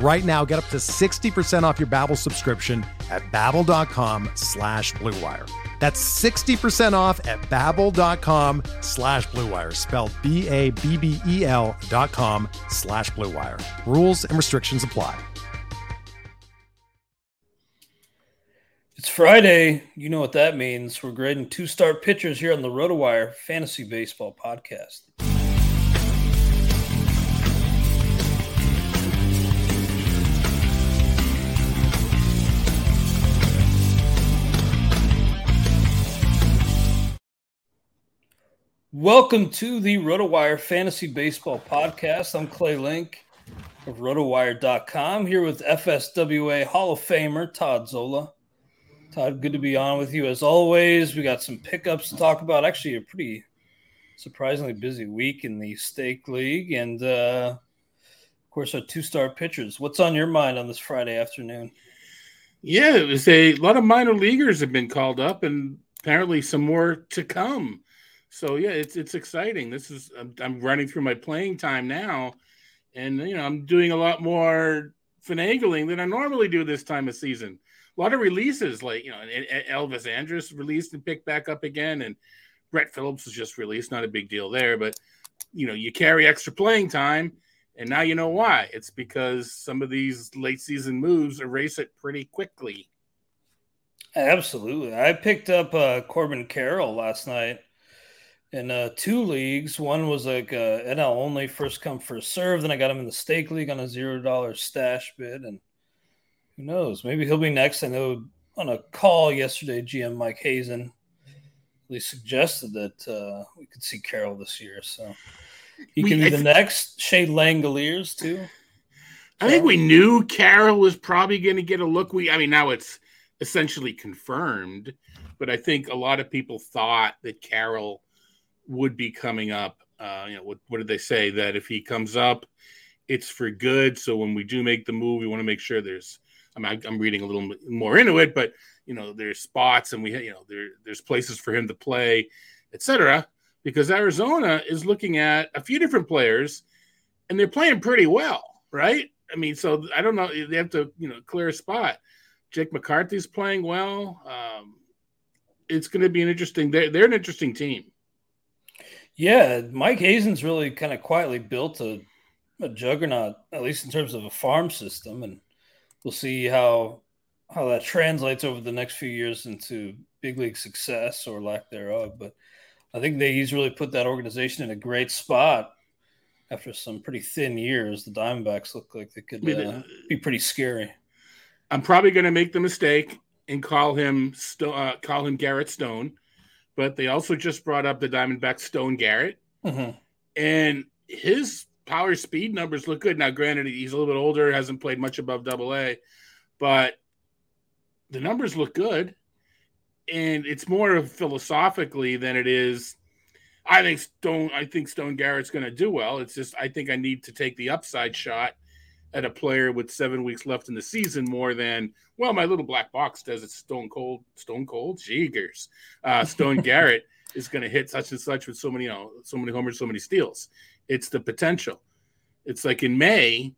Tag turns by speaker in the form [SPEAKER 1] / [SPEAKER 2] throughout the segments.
[SPEAKER 1] Right now, get up to 60% off your Babbel subscription at babbel.com slash bluewire. That's 60% off at babbel.com slash bluewire, spelled B-A-B-B-E-L dot com slash bluewire. Rules and restrictions apply.
[SPEAKER 2] It's Friday. You know what that means. We're grading two-star pitchers here on the RotoWire Fantasy Baseball Podcast. Welcome to the RotoWire Fantasy Baseball Podcast. I'm Clay Link of RotoWire.com here with FSWA Hall of Famer Todd Zola. Todd, good to be on with you as always. We got some pickups to talk about. Actually, a pretty surprisingly busy week in the Stake League. And uh, of course, our two star pitchers. What's on your mind on this Friday afternoon?
[SPEAKER 3] Yeah, it was a lot of minor leaguers have been called up, and apparently some more to come. So yeah, it's it's exciting. This is I'm, I'm, running through my playing time now, and you know I'm doing a lot more finagling than I normally do this time of season. A lot of releases, like you know Elvis Andrus released and picked back up again, and Brett Phillips was just released. Not a big deal there, but you know you carry extra playing time, and now you know why. It's because some of these late season moves erase it pretty quickly.
[SPEAKER 2] Absolutely, I picked up uh, Corbin Carroll last night in uh, two leagues. One was like uh, NL only, first come first serve. Then I got him in the stake league on a zero dollar stash bid, and who knows? Maybe he'll be next. I know on a call yesterday, GM Mike Hazen at least suggested that uh, we could see Carroll this year, so he we, can be the next. Shea Langeliers too.
[SPEAKER 3] I think we knew Carroll was probably going to get a look. We, I mean, now it's essentially confirmed, but I think a lot of people thought that Carroll would be coming up. Uh, you know, what, what did they say? That if he comes up, it's for good. So when we do make the move, we want to make sure there's. I mean, I, am reading a little more into it, but you know, there's spots and we, you know, there there's places for him to play, etc. Because Arizona is looking at a few different players, and they're playing pretty well, right? I mean, so I don't know. They have to, you know, clear a spot. Jake McCarthy's playing well. Um, it's going to be an interesting. They're, they're an interesting team.
[SPEAKER 2] Yeah, Mike Hazen's really kind of quietly built a, a juggernaut, at least in terms of a farm system, and we'll see how how that translates over the next few years into big league success or lack thereof. But I think that he's really put that organization in a great spot after some pretty thin years. The Diamondbacks look like they could uh, be pretty scary.
[SPEAKER 3] I'm probably going to make the mistake and call him uh, call him Garrett Stone but they also just brought up the Diamondback Stone Garrett, mm-hmm. and his power speed numbers look good. Now, granted, he's a little bit older, hasn't played much above Double A, but the numbers look good, and it's more philosophically than it is. I think Stone. I think Stone Garrett's going to do well. It's just I think I need to take the upside shot at a player with seven weeks left in the season more than well my little black box does it's stone cold stone cold? Jiggers uh, stone garrett is going to hit such and such with so many you know so many homers so many steals. It's the potential. It's like in may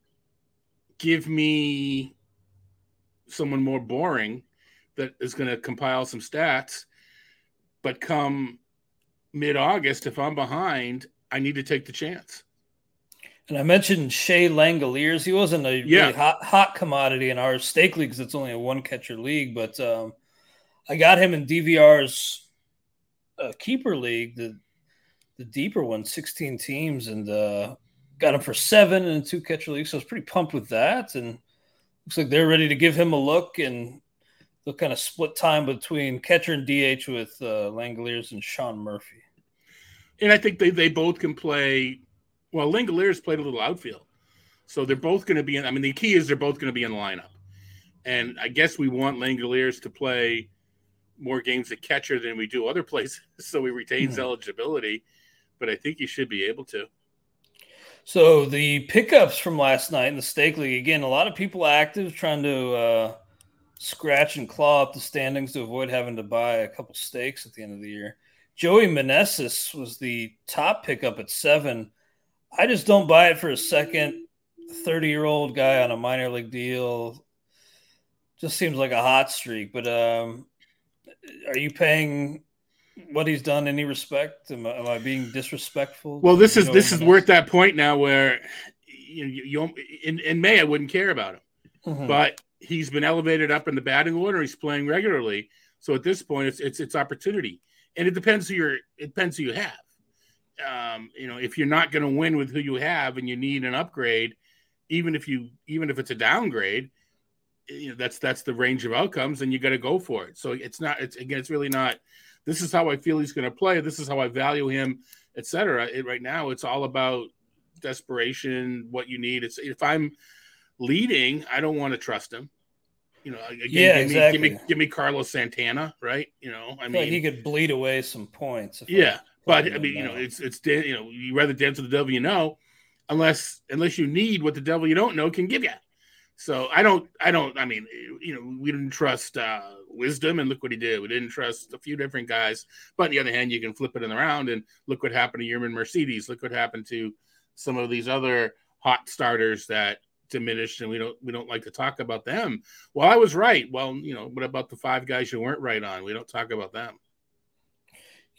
[SPEAKER 3] give me someone more boring that is going to compile some stats but come mid-august if i'm behind i need to take the chance
[SPEAKER 2] and I mentioned Shea Langeliers. He wasn't a yeah. really hot, hot commodity in our stake league because It's only a one catcher league, but um, I got him in DVR's uh, keeper league. The the deeper one, 16 teams, and uh, got him for seven and two catcher leagues. So I was pretty pumped with that. And looks like they're ready to give him a look and they'll kind of split time between catcher and DH with uh, Langeliers and Sean Murphy.
[SPEAKER 3] And I think they, they both can play. Well, Langeliers played a little outfield. So they're both going to be in. I mean, the key is they're both going to be in the lineup. And I guess we want Langeliers to play more games at catcher than we do other places, so he retains mm-hmm. eligibility. But I think he should be able to.
[SPEAKER 2] So the pickups from last night in the stake league again, a lot of people active trying to uh, scratch and claw up the standings to avoid having to buy a couple stakes at the end of the year. Joey Meneses was the top pickup at seven. I just don't buy it for a second. 30 year old guy on a minor league deal just seems like a hot streak. But um, are you paying what he's done any respect? Am I, am I being disrespectful?
[SPEAKER 3] Well, this is this is we're at that point now where you, you, you in, in May I wouldn't care about him, mm-hmm. but he's been elevated up in the batting order. He's playing regularly, so at this point it's it's it's opportunity, and it depends who you're. It depends who you have. Um, you know, if you're not going to win with who you have and you need an upgrade, even if you even if it's a downgrade, you know that's that's the range of outcomes, and you got to go for it. So it's not. It's again, it's really not. This is how I feel he's going to play. This is how I value him, etc. It, right now, it's all about desperation. What you need. It's if I'm leading, I don't want to trust him. You know, again,
[SPEAKER 2] yeah,
[SPEAKER 3] give
[SPEAKER 2] exactly.
[SPEAKER 3] Me, give me, give me Carlos Santana, right? You know, I, I mean,
[SPEAKER 2] like he could bleed away some points.
[SPEAKER 3] Yeah, but I mean, you know, it's it's you know, you rather dance with the devil you know, unless unless you need what the devil you don't know can give you. So I don't, I don't, I mean, you know, we didn't trust uh, wisdom and look what he did. We didn't trust a few different guys. But on the other hand, you can flip it in around and look what happened to Yermin Mercedes. Look what happened to some of these other hot starters that diminished and we don't we don't like to talk about them. Well, I was right. Well, you know, what about the five guys you weren't right on? We don't talk about them.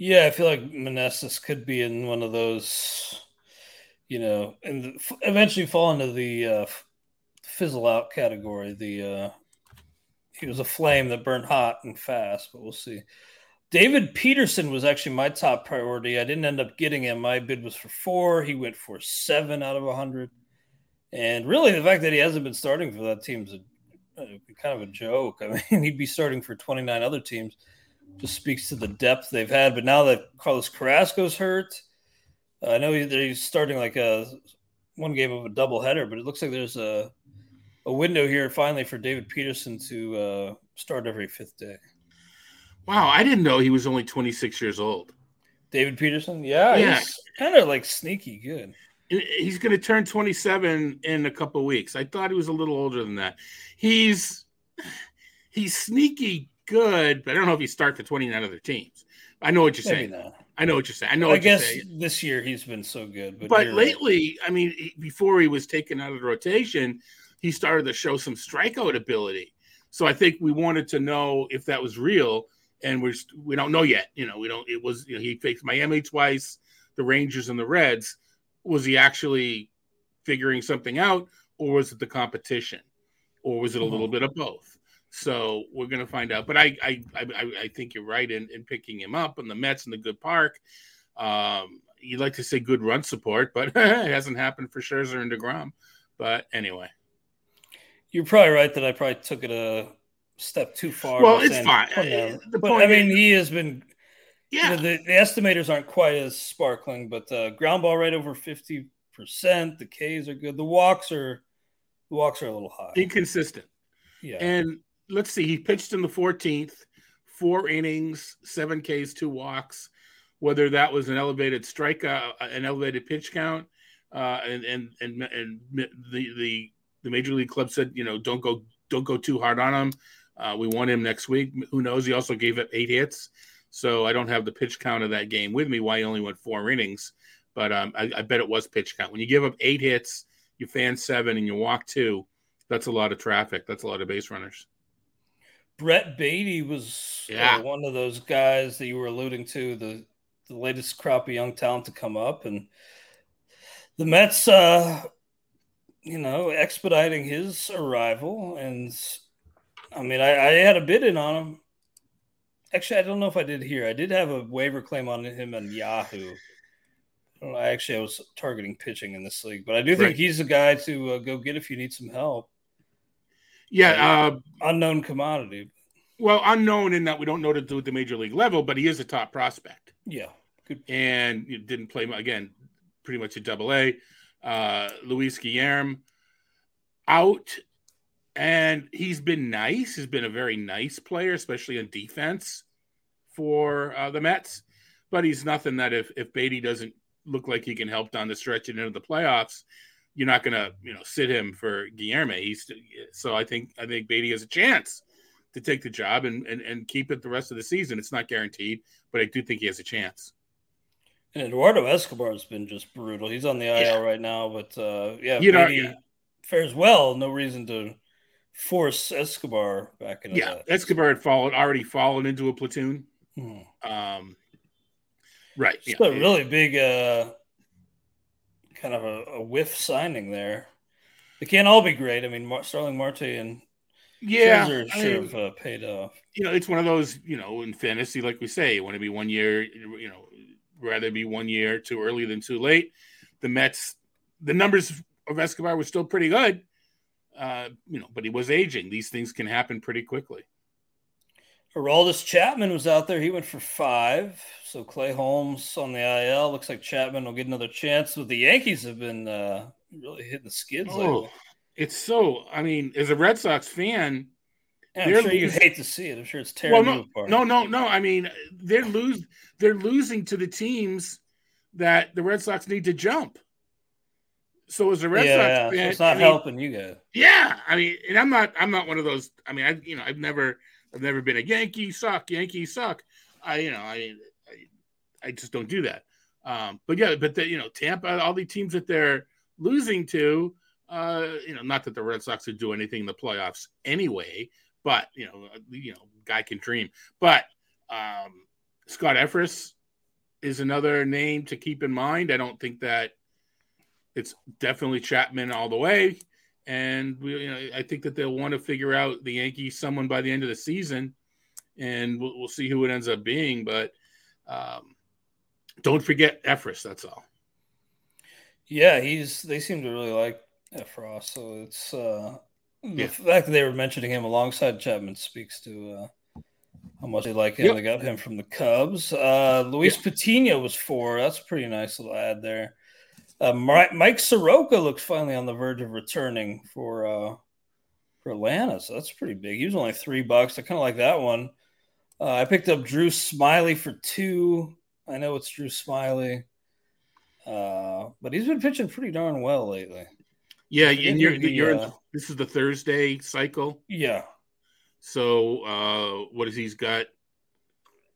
[SPEAKER 2] Yeah, I feel like Meneses could be in one of those, you know, and eventually fall into the uh, fizzle out category. The uh, he was a flame that burned hot and fast, but we'll see. David Peterson was actually my top priority. I didn't end up getting him. My bid was for four. He went for seven out of a hundred. And really, the fact that he hasn't been starting for that team's a, a, kind of a joke. I mean, he'd be starting for 29 other teams. Just speaks to the depth they've had. But now that Carlos Carrasco's hurt, I know he's starting like a one game of a doubleheader, but it looks like there's a a window here finally for David Peterson to uh, start every fifth day.
[SPEAKER 3] Wow, I didn't know he was only 26 years old.
[SPEAKER 2] David Peterson, yeah, yeah. he's kind of like sneaky good.
[SPEAKER 3] He's going to turn 27 in a couple weeks. I thought he was a little older than that. He's he's sneaky good, but I don't know if he start for 29 other teams. I know what you're Maybe saying. Not. I know what you're saying. I know.
[SPEAKER 2] I guess this year he's been so good, but,
[SPEAKER 3] but lately, right. I mean, before he was taken out of the rotation, he started to show some strikeout ability. So I think we wanted to know if that was real, and we're we don't know yet. You know, we don't. It was you know he faced Miami twice, the Rangers and the Reds. Was he actually figuring something out, or was it the competition, or was it a little mm-hmm. bit of both? So we're going to find out. But I I, I, I think you're right in, in picking him up on the Mets in the good park. Um, you'd like to say good run support, but it hasn't happened for Scherzer and Degrom. But anyway.
[SPEAKER 2] You're probably right that I probably took it a step too far.
[SPEAKER 3] Well, it's fine. Uh,
[SPEAKER 2] but I mean, he has been. Yeah. You know, the, the, estimators aren't quite as sparkling, but uh, ground ball rate over fifty percent. The Ks are good. The walks are the walks are a little high.
[SPEAKER 3] Inconsistent. Yeah. And let's see. He pitched in the 14th, four innings, seven Ks, two walks. Whether that was an elevated strike, uh, an elevated pitch count, uh, and and and and the the the major league club said, you know, don't go don't go too hard on him. Uh, we want him next week. Who knows? He also gave up eight hits, so I don't have the pitch count of that game with me. Why he only went four innings, but um, I, I bet it was pitch count. When you give up eight hits, you fan seven, and you walk two, that's a lot of traffic. That's a lot of base runners.
[SPEAKER 2] Brett Baty was uh, yeah. uh, one of those guys that you were alluding to, the the latest crop of young talent to come up, and the Mets uh, you know, expediting his arrival. And I mean, I, I had a bid in on him. Actually, I don't know if I did here. I did have a waiver claim on him on Yahoo. I actually I was targeting pitching in this league, but I do think right. he's a guy to uh, go get if you need some help.
[SPEAKER 3] Yeah, uh,
[SPEAKER 2] unknown commodity.
[SPEAKER 3] Well, unknown in that we don't know to do at the major league level, but he is a top prospect.
[SPEAKER 2] Yeah,
[SPEAKER 3] Good. and you didn't play again, pretty much a double A. Uh, Luis Guillorme out, and he's been nice. He's been a very nice player, especially on defense for uh, the Mets. But he's nothing that if if Baty doesn't look like he can help down the stretch and into the playoffs, you're not going to you know sit him for Guillorme. He's so I think I think Baty has a chance to take the job and, and and keep it the rest of the season. It's not guaranteed, but I do think he has a chance.
[SPEAKER 2] And Eduardo Escobar has been just brutal. He's on the IL yeah. right now, but uh, yeah,
[SPEAKER 3] you know, yeah.
[SPEAKER 2] fares well. No reason to force Escobar back into
[SPEAKER 3] yeah. That. Escobar had fallen already fallen into a platoon. Hmm. Um, right.
[SPEAKER 2] It's yeah. a really big uh, kind of a, a, whiff signing there. They can't all be great. I mean, Mar- Starling Marte and
[SPEAKER 3] yeah,
[SPEAKER 2] should I mean, have uh, paid off.
[SPEAKER 3] You know, it's one of those. You know, in fantasy, like we say, you want to be one year. You know, rather be one year too early than too late. The Mets, the numbers of Escobar were still pretty good. Uh, you know, but he was aging. These things can happen pretty quickly.
[SPEAKER 2] Aroldis Chapman was out there. He went for five. So Clay Holmes on the IL. Looks like Chapman will get another chance. But the Yankees have been uh, really hitting the skids oh, lately.
[SPEAKER 3] It's so. I mean, as a Red Sox fan,
[SPEAKER 2] yeah, I'm sure you hate to see it. I'm sure it's terrible.
[SPEAKER 3] Well, no, no, no, no. I mean, they're lose. They're losing to the teams that the Red Sox need to jump. So as a Red
[SPEAKER 2] yeah,
[SPEAKER 3] Sox
[SPEAKER 2] yeah. fan, it's not I mean, helping you guys.
[SPEAKER 3] Yeah, I mean, and I'm not. I'm not one of those. I mean, I you know, I've never I've never been a Yankee suck, Yankee suck. I, you know, I, I, I just don't do that. Um, but yeah, but the, you know, Tampa, all the teams that they're losing to, uh, you know, not that the Red Sox would do anything in the playoffs anyway, but you know, uh, you know, guy can dream. But um, Scott Effross is another name to keep in mind. I don't think that it's definitely Chapman all the way and we, you know, I think that they'll want to figure out the Yankees someone by the end of the season, and we'll, we'll see who it ends up being. But um, don't forget Effross. That's all.
[SPEAKER 2] Yeah, he's. They seem to really like Effross, so it's uh, the yeah. fact that they were mentioning him alongside Chapman speaks to uh, how much they like him. Yep. They got him from the Cubs. Uh, Luis yep. Patino was four. That's a pretty nice little ad there. Uh, Mike Soroka looks finally on the verge of returning for uh, for Atlanta, so that's pretty big. He was only three bucks. I kind of like that one. Uh, I picked up Drew Smyly for two. I know it's Drew Smyly, uh, but he's been pitching pretty darn well lately.
[SPEAKER 3] Yeah, and you're, you're uh, this is the Thursday cycle.
[SPEAKER 2] Yeah.
[SPEAKER 3] So uh, what is he's got?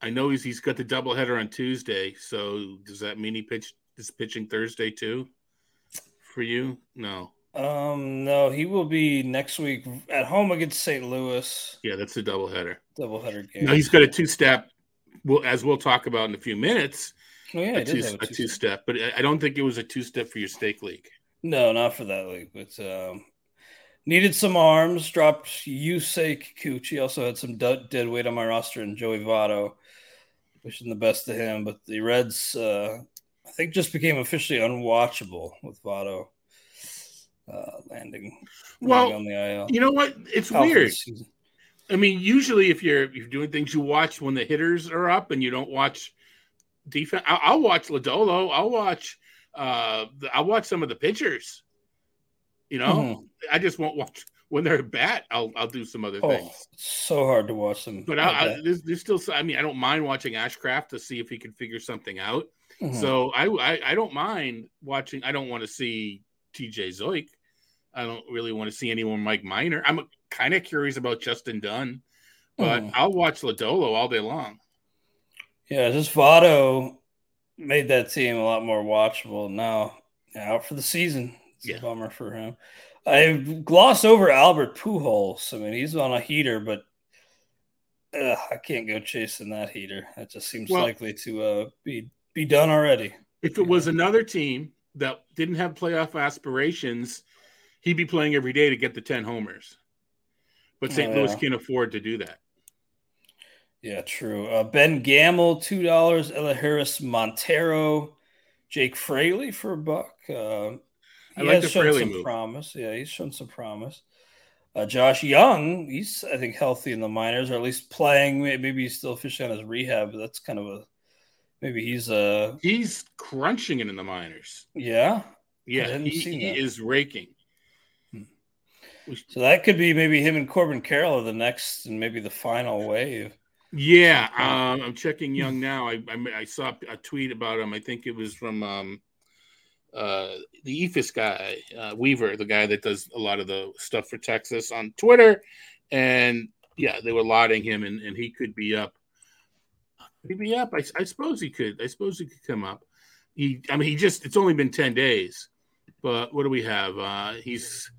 [SPEAKER 3] I know he's he's got the doubleheader on Tuesday. So does that mean he pitched is pitching Thursday too for you? No.
[SPEAKER 2] Um, no, he will be next week at home against St. Louis.
[SPEAKER 3] Yeah, that's a doubleheader.
[SPEAKER 2] Doubleheader game.
[SPEAKER 3] No, he's got a two-step. Well, as we'll talk about in a few minutes.
[SPEAKER 2] Oh yeah,
[SPEAKER 3] a, two, a, two-step, but I don't think it was a two-step for your stake league.
[SPEAKER 2] No, not for that league. But um, needed some arms. Dropped Yusei Kikuchi. Also had some dead weight on my roster and Joey Votto. Wishing the best to him, but the Reds uh, I think just became officially unwatchable with Votto uh, landing.
[SPEAKER 3] Well, on the IL. you know what? It's weird. I mean, usually if you're you're doing things, you watch when the hitters are up, and you don't watch defense. I'll, I'll watch Lodolo. I'll watch. Uh, I'll watch some of the pitchers. You know, mm-hmm. I just won't watch when they're at bat. I'll I'll do some other oh, things.
[SPEAKER 2] So hard to watch them.
[SPEAKER 3] But I, I, there's, there's still. I mean, I don't mind watching Ashcraft to see if he can figure something out. Mm-hmm. So I, I, I don't mind watching. I don't want to see T.J. Zeuch. I don't really want to see anyone Mike Minor. I'm kind of curious about Justin Dunn, but mm. I'll watch Lodolo all day long.
[SPEAKER 2] Yeah, just Votto made that team a lot more watchable. Now out for the season. It's yeah. a bummer for him. I glossed over Albert Pujols. I mean, he's on a heater, but ugh, I can't go chasing that heater. That just seems well, likely to uh, be be done already.
[SPEAKER 3] If it was another team that didn't have playoff aspirations, he'd be playing every day to get the 10 homers. But St. Oh, Louis can't afford to do that.
[SPEAKER 2] Yeah, true. Uh, ben Gamel, $2. Elehuris Montero, Jake Fraley for a buck. Uh,
[SPEAKER 3] I like has shown
[SPEAKER 2] some
[SPEAKER 3] move.
[SPEAKER 2] promise. Yeah, he's shown some promise. Uh, Josh Jung, he's I think healthy in the minors, or at least playing. Maybe he's still fishing on his rehab. But that's kind of a maybe he's uh
[SPEAKER 3] he's crunching it in the minors.
[SPEAKER 2] Yeah,
[SPEAKER 3] yeah, he, he is raking.
[SPEAKER 2] Hmm. So that could be maybe him and Corbin Carroll are the next and maybe the final wave.
[SPEAKER 3] Yeah, um, I'm checking Jung now. I, I, I saw a tweet about him. I think it was from um, uh, the Eephus guy, uh, Weaver, the guy that does a lot of the stuff for Texas on Twitter. And yeah, they were lauding him, and, and he could be up. Could he be up? I, I suppose he could. I suppose he could come up. He, I mean, he just, it's only been 10 days, but what do we have? Uh, he's,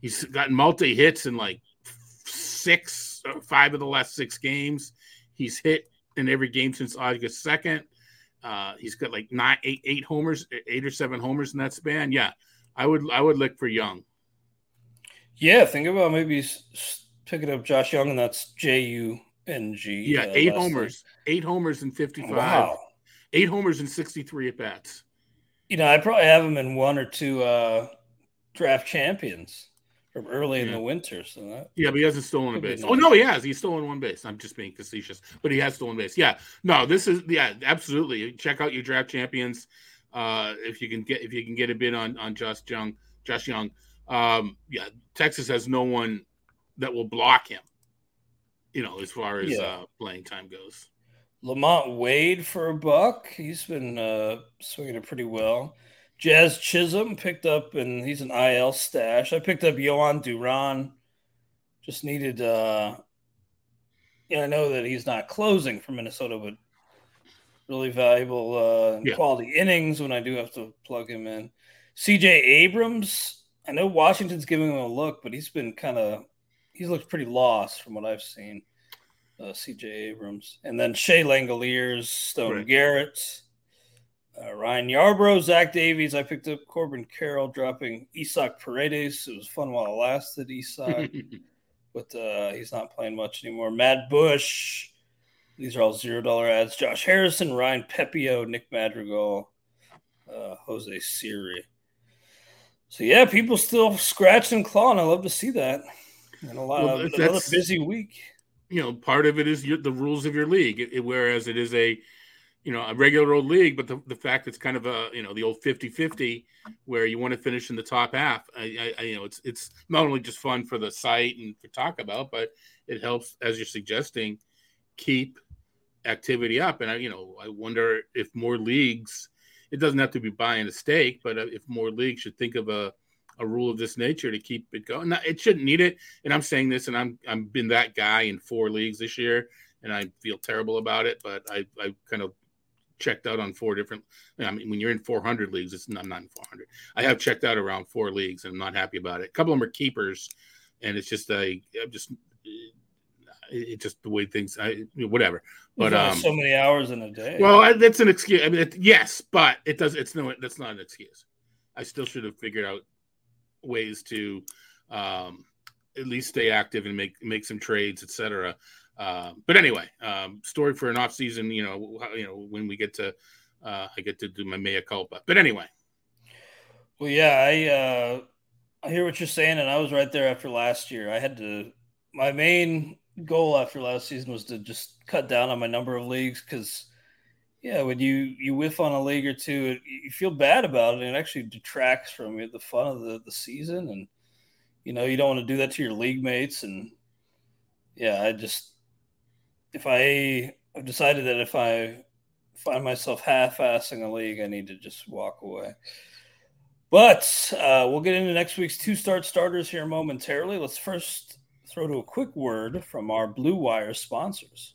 [SPEAKER 3] he's gotten multi hits in like six, uh, five of the last six games. He's hit in every game since August 2nd. Uh, he's got like nine, eight, eight homers, eight or seven homers in that span. Yeah, I would, I would look for Jung.
[SPEAKER 2] Yeah, think about maybe picking up Josh Jung, and that's J U N G.
[SPEAKER 3] Yeah, uh, eight homers, name. Eight homers in fifty-five. Wow, eight homers and sixty-three at bats.
[SPEAKER 2] You know, I probably have him in one or two uh, draft champions from early yeah. in the winter. So that
[SPEAKER 3] yeah, but he hasn't stolen a base. Nice. Oh no, he has. He's stolen one base. I'm just being facetious, but he has stolen base. Yeah, no, this is yeah, absolutely. Check out your draft champions uh, if you can get if you can get a bid on on Josh Jung. Josh Jung. Um, yeah, Texas has no one that will block him. You know, as far as yeah. uh, playing time goes.
[SPEAKER 2] LaMonte Wade for a buck. He's been uh, swinging it pretty well. Jazz Chisholm picked up, and he's an IL stash. I picked up Jhoan Duran. Just needed, uh, yeah, I know that he's not closing for Minnesota, but really valuable uh, yeah. quality innings when I do have to plug him in. CJ Abrams, I know Washington's giving him a look, but he's been kind of, he's looked pretty lost from what I've seen. Uh, CJ Abrams. And then Shea Langeliers, Stone right. Garrett. Uh, Ryan Yarbrough, Zach Davies. I picked up Corbin Carroll dropping Isaac Paredes. It was fun while it lasted, Isaac, but uh, he's not playing much anymore. Matt Bush. These are all zero dollar ads. Josh Harrison, Ryan Pepiot, Nick Madrigal, uh, Jose Siri. So yeah, people still scratching and clawing. I love to see that. And a lot well, of another busy week.
[SPEAKER 3] You know, part of it is your, the rules of your league, it, whereas it is a you know, a regular old league, but the, the fact it's kind of a, you know, the old 50 50 where you want to finish in the top half. I, I, you know, it's, it's not only just fun for the site and for talk about, but it helps, as you're suggesting, keep activity up. And I, you know, I wonder if more leagues, it doesn't have to be buying a stake, but if more leagues should think of a, a rule of this nature to keep it going. Now, it shouldn't need it. And I'm saying this, and I'm, I've been that guy in four leagues this year and I feel terrible about it, but I, I kind of checked out on four different. I mean, when you're in 400 leagues, it's not, I'm not in 400. I have checked out around four leagues, and I'm not happy about it. A couple of them are keepers, and it's just a I'm just it's just the way things. I whatever. But um,
[SPEAKER 2] so many hours in a day.
[SPEAKER 3] Well, that's an excuse. I mean, it, yes, but it does. It's no. That's not an excuse. I still should have figured out ways to um, at least stay active and make make some trades, etc. Uh, but anyway, um, story for an off season. You know, you know when we get to, uh, I get to do my mea culpa. But anyway.
[SPEAKER 2] Well, yeah, I uh, I hear what you're saying, and I was right there after last year. I had to. My main goal after last season was to just cut down on my number of leagues because, yeah, when you you whiff on a league or two, you feel bad about it, and it actually detracts from the fun of the the season, and you know you don't want to do that to your league mates, and yeah, I just if I have decided that if I find myself half-assing a league, I need to just walk away. But uh, we'll get into next week's two-start starters here momentarily. Let's first throw to a quick word from our Blue Wire sponsors.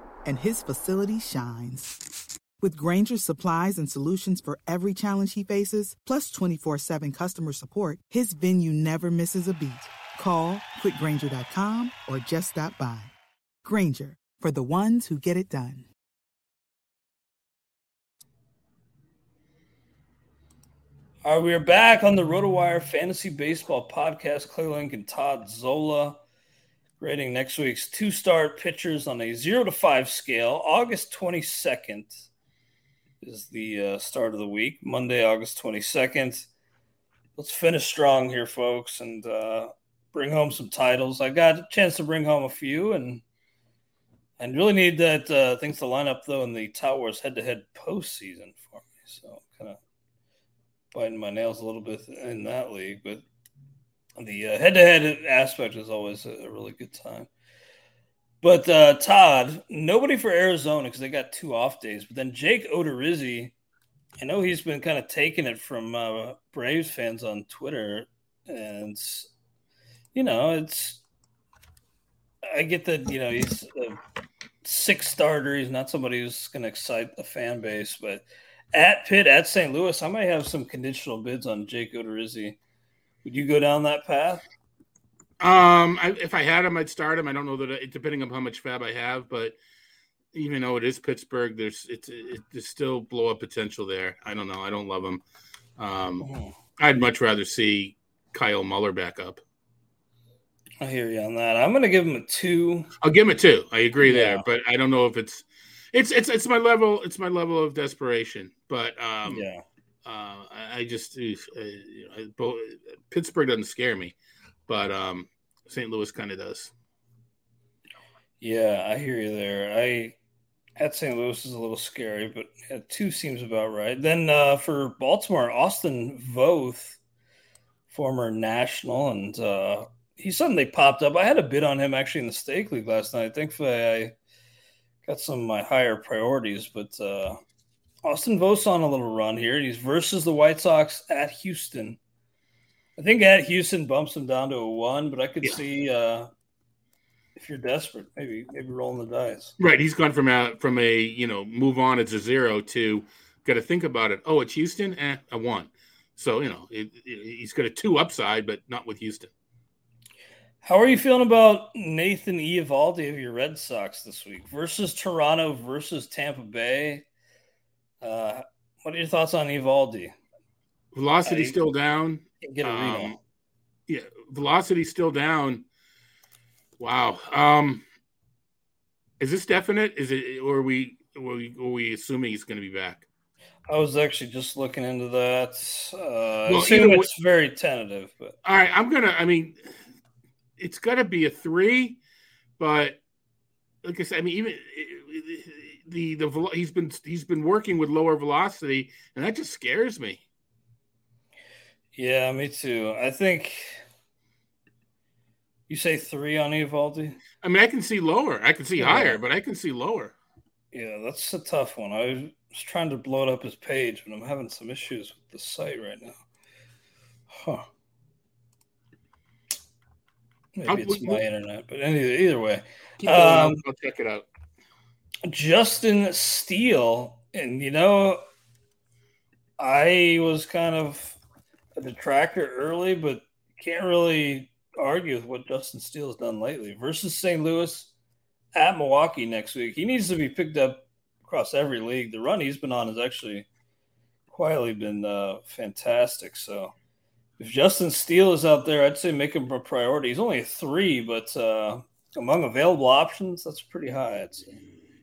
[SPEAKER 4] and his facility shines. With Grainger's supplies and solutions for every challenge he faces, plus 24 7 customer support, his venue never misses a beat. Call quickgranger.com or just stop by. Grainger, for the ones who get it done.
[SPEAKER 2] All right, we are back on the RotoWire Fantasy Baseball Podcast. Clay Link and Todd Zola grading next week's two star pitchers on a zero to five scale. August 22nd is the uh, start of the week, Monday, August 22nd. Let's finish strong here, folks, and uh, bring home some titles. I got a chance to bring home a few, and and really need that uh, things to line up though in the Towers head to head postseason for me. So kind of biting my nails a little bit in that league, but the head to head aspect is always a, really good time. But uh, Todd, nobody for Arizona because they got two off days. But then Jake Odorizzi, I know he's been kind of taking it from uh, Braves fans on Twitter, and you know it's. I get that you know he's a six starter. He's not somebody who's going to excite the fan base, but at Pitt, at St. Louis, I might have some conditional bids on Jake Odorizzi. Would you go down that path?
[SPEAKER 3] Um, I, if I had him, I'd start him. I don't know that it, depending on how much fab I have, but even though it is Pittsburgh, there's it's it, there's still blow up potential there. I don't know. I don't love him. Um, oh. I'd much rather see Kyle Muller back up.
[SPEAKER 2] I hear you on that. I'm going to give him a two.
[SPEAKER 3] I'll give him a two. I agree yeah. there, but I don't know if it's it's it's it's my level. It's my level of desperation. But um,
[SPEAKER 2] yeah,
[SPEAKER 3] uh, I just uh, Pittsburgh doesn't scare me, but um, St. Louis kind of does.
[SPEAKER 2] Yeah, I hear you there. I at St. Louis is a little scary, but two seems about right. Then uh, for Baltimore, Austin Voth, former national, and uh, he suddenly popped up. I had a bid on him actually in the stake league last night. Thankfully, I got some of my higher priorities, but uh, Austin Voth's on a little run here. He's versus the White Sox at Houston. I think at Houston bumps him down to a one, but I could yeah. see uh, if you're desperate, maybe maybe rolling the dice.
[SPEAKER 3] Right, he's gone from a from a you know move on it's a zero to got to think about it. Oh, it's Houston, eh, a one. So you know it, it, he's got a two upside, but not with Houston.
[SPEAKER 2] How are you feeling about Nathan Eovaldi of your Red Sox this week versus Toronto versus Tampa Bay? Uh, what are your thoughts on Eovaldi?
[SPEAKER 3] Velocity still down.
[SPEAKER 2] Get a read
[SPEAKER 3] um, Yeah, velocity still down. Wow. Um, is this definite? Is it, or are we, are we, are we assuming he's going to be back?
[SPEAKER 2] I was actually just looking into that. Uh, well, it's very tentative, but
[SPEAKER 3] all right, I'm gonna. I mean, it's got to be a three, but like I said, I mean, even the the he's been he's been working with lower velocity, and that just scares me.
[SPEAKER 2] Yeah, me too. I think you say three on Eovaldi.
[SPEAKER 3] I mean, I can see lower. I can see yeah. higher, but I can see lower.
[SPEAKER 2] Yeah, that's a tough one. I was trying to load up his page, but I'm having some issues with the site right now. Huh. Maybe I'll, it's my internet, but anyway, either way,
[SPEAKER 3] um, I'll check it out.
[SPEAKER 2] Justin Steele, and you know, I was kind of a detractor early, but can't really argue with what Justin Steele has done lately. Versus St. Louis at Milwaukee next week, he needs to be picked up across every league. The run he's been on has actually quietly been uh, fantastic. So if Justin Steele is out there, I'd say make him a priority. He's only a three, but uh, among available options, that's pretty high. I'd say.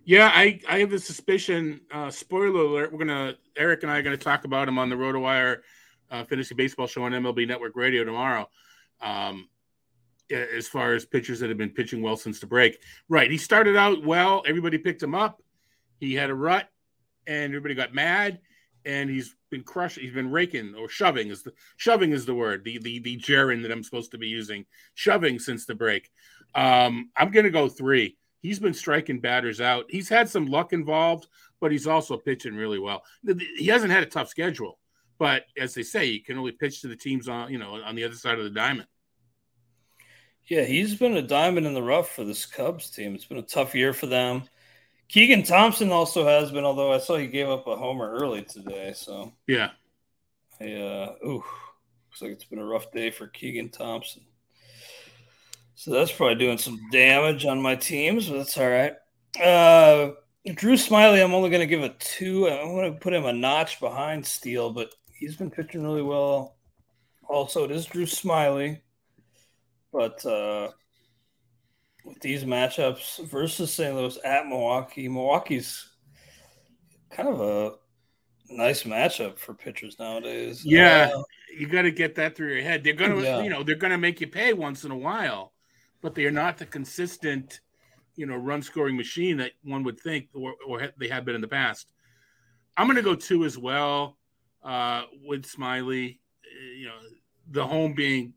[SPEAKER 3] Yeah, I, I have a suspicion. Uh, spoiler alert: We're gonna Eric and I are gonna talk about him on the RotoWire uh, Fantasy Baseball Show on MLB Network Radio tomorrow. Um, as far as pitchers that have been pitching well since the break, right? He started out well. Everybody picked him up. He had a rut, and everybody got mad. And he's been crushing. He's been raking or shoving is the shoving is the word. The the the gerund that I'm supposed to be using. Shoving since the break. Um, I'm gonna go three he's been striking batters out. He's had some luck involved, but he's also pitching really well. He hasn't had a tough schedule, but as they say, you can only pitch to the teams on you know on the other side of the diamond.
[SPEAKER 2] Yeah, he's been a diamond in the rough for this Cubs team. It's been a tough year for them. Keegan Thompson also has been, although I saw he gave up a homer early today. So
[SPEAKER 3] yeah,
[SPEAKER 2] I, uh, ooh, looks like it's been a rough day for Keegan Thompson. So that's probably doing some damage on my teams, but that's all right. Uh, Drew Smyly, I'm only going to give a two. I'm going to put him a notch behind Steele, but he's been pitching really well. Also, it is Drew Smyly, but uh, with these matchups versus St. Louis at Milwaukee, Milwaukee's kind of a nice matchup for pitchers nowadays.
[SPEAKER 3] Yeah, uh, you got to get that through your head. They're gonna, yeah. you know, they're gonna make you pay once in a while but they are not the consistent, you know, run scoring machine that one would think or, or they have been in the past. I'm going to go two as well uh, with Smyly. You know, the home being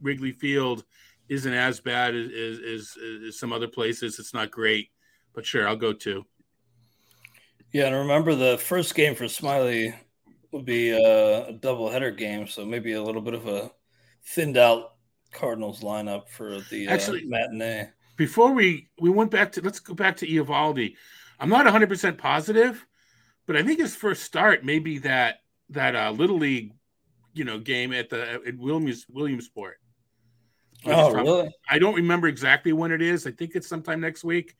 [SPEAKER 3] Wrigley Field isn't as bad as, as, as some other places. It's not great, but sure, I'll go two.
[SPEAKER 2] Yeah, and remember the first game for Smyly would be a, a double header game, so maybe a little bit of a thinned out Cardinals lineup for the uh, actually matinee.
[SPEAKER 3] Before we we went back to let's go back to Eovaldi. I'm not 100 percent positive, but I think his first start maybe that that uh, little league, you know, game at the at Williams Williamsport.
[SPEAKER 2] Oh, really?
[SPEAKER 3] I don't remember exactly when it is. I think it's sometime next week.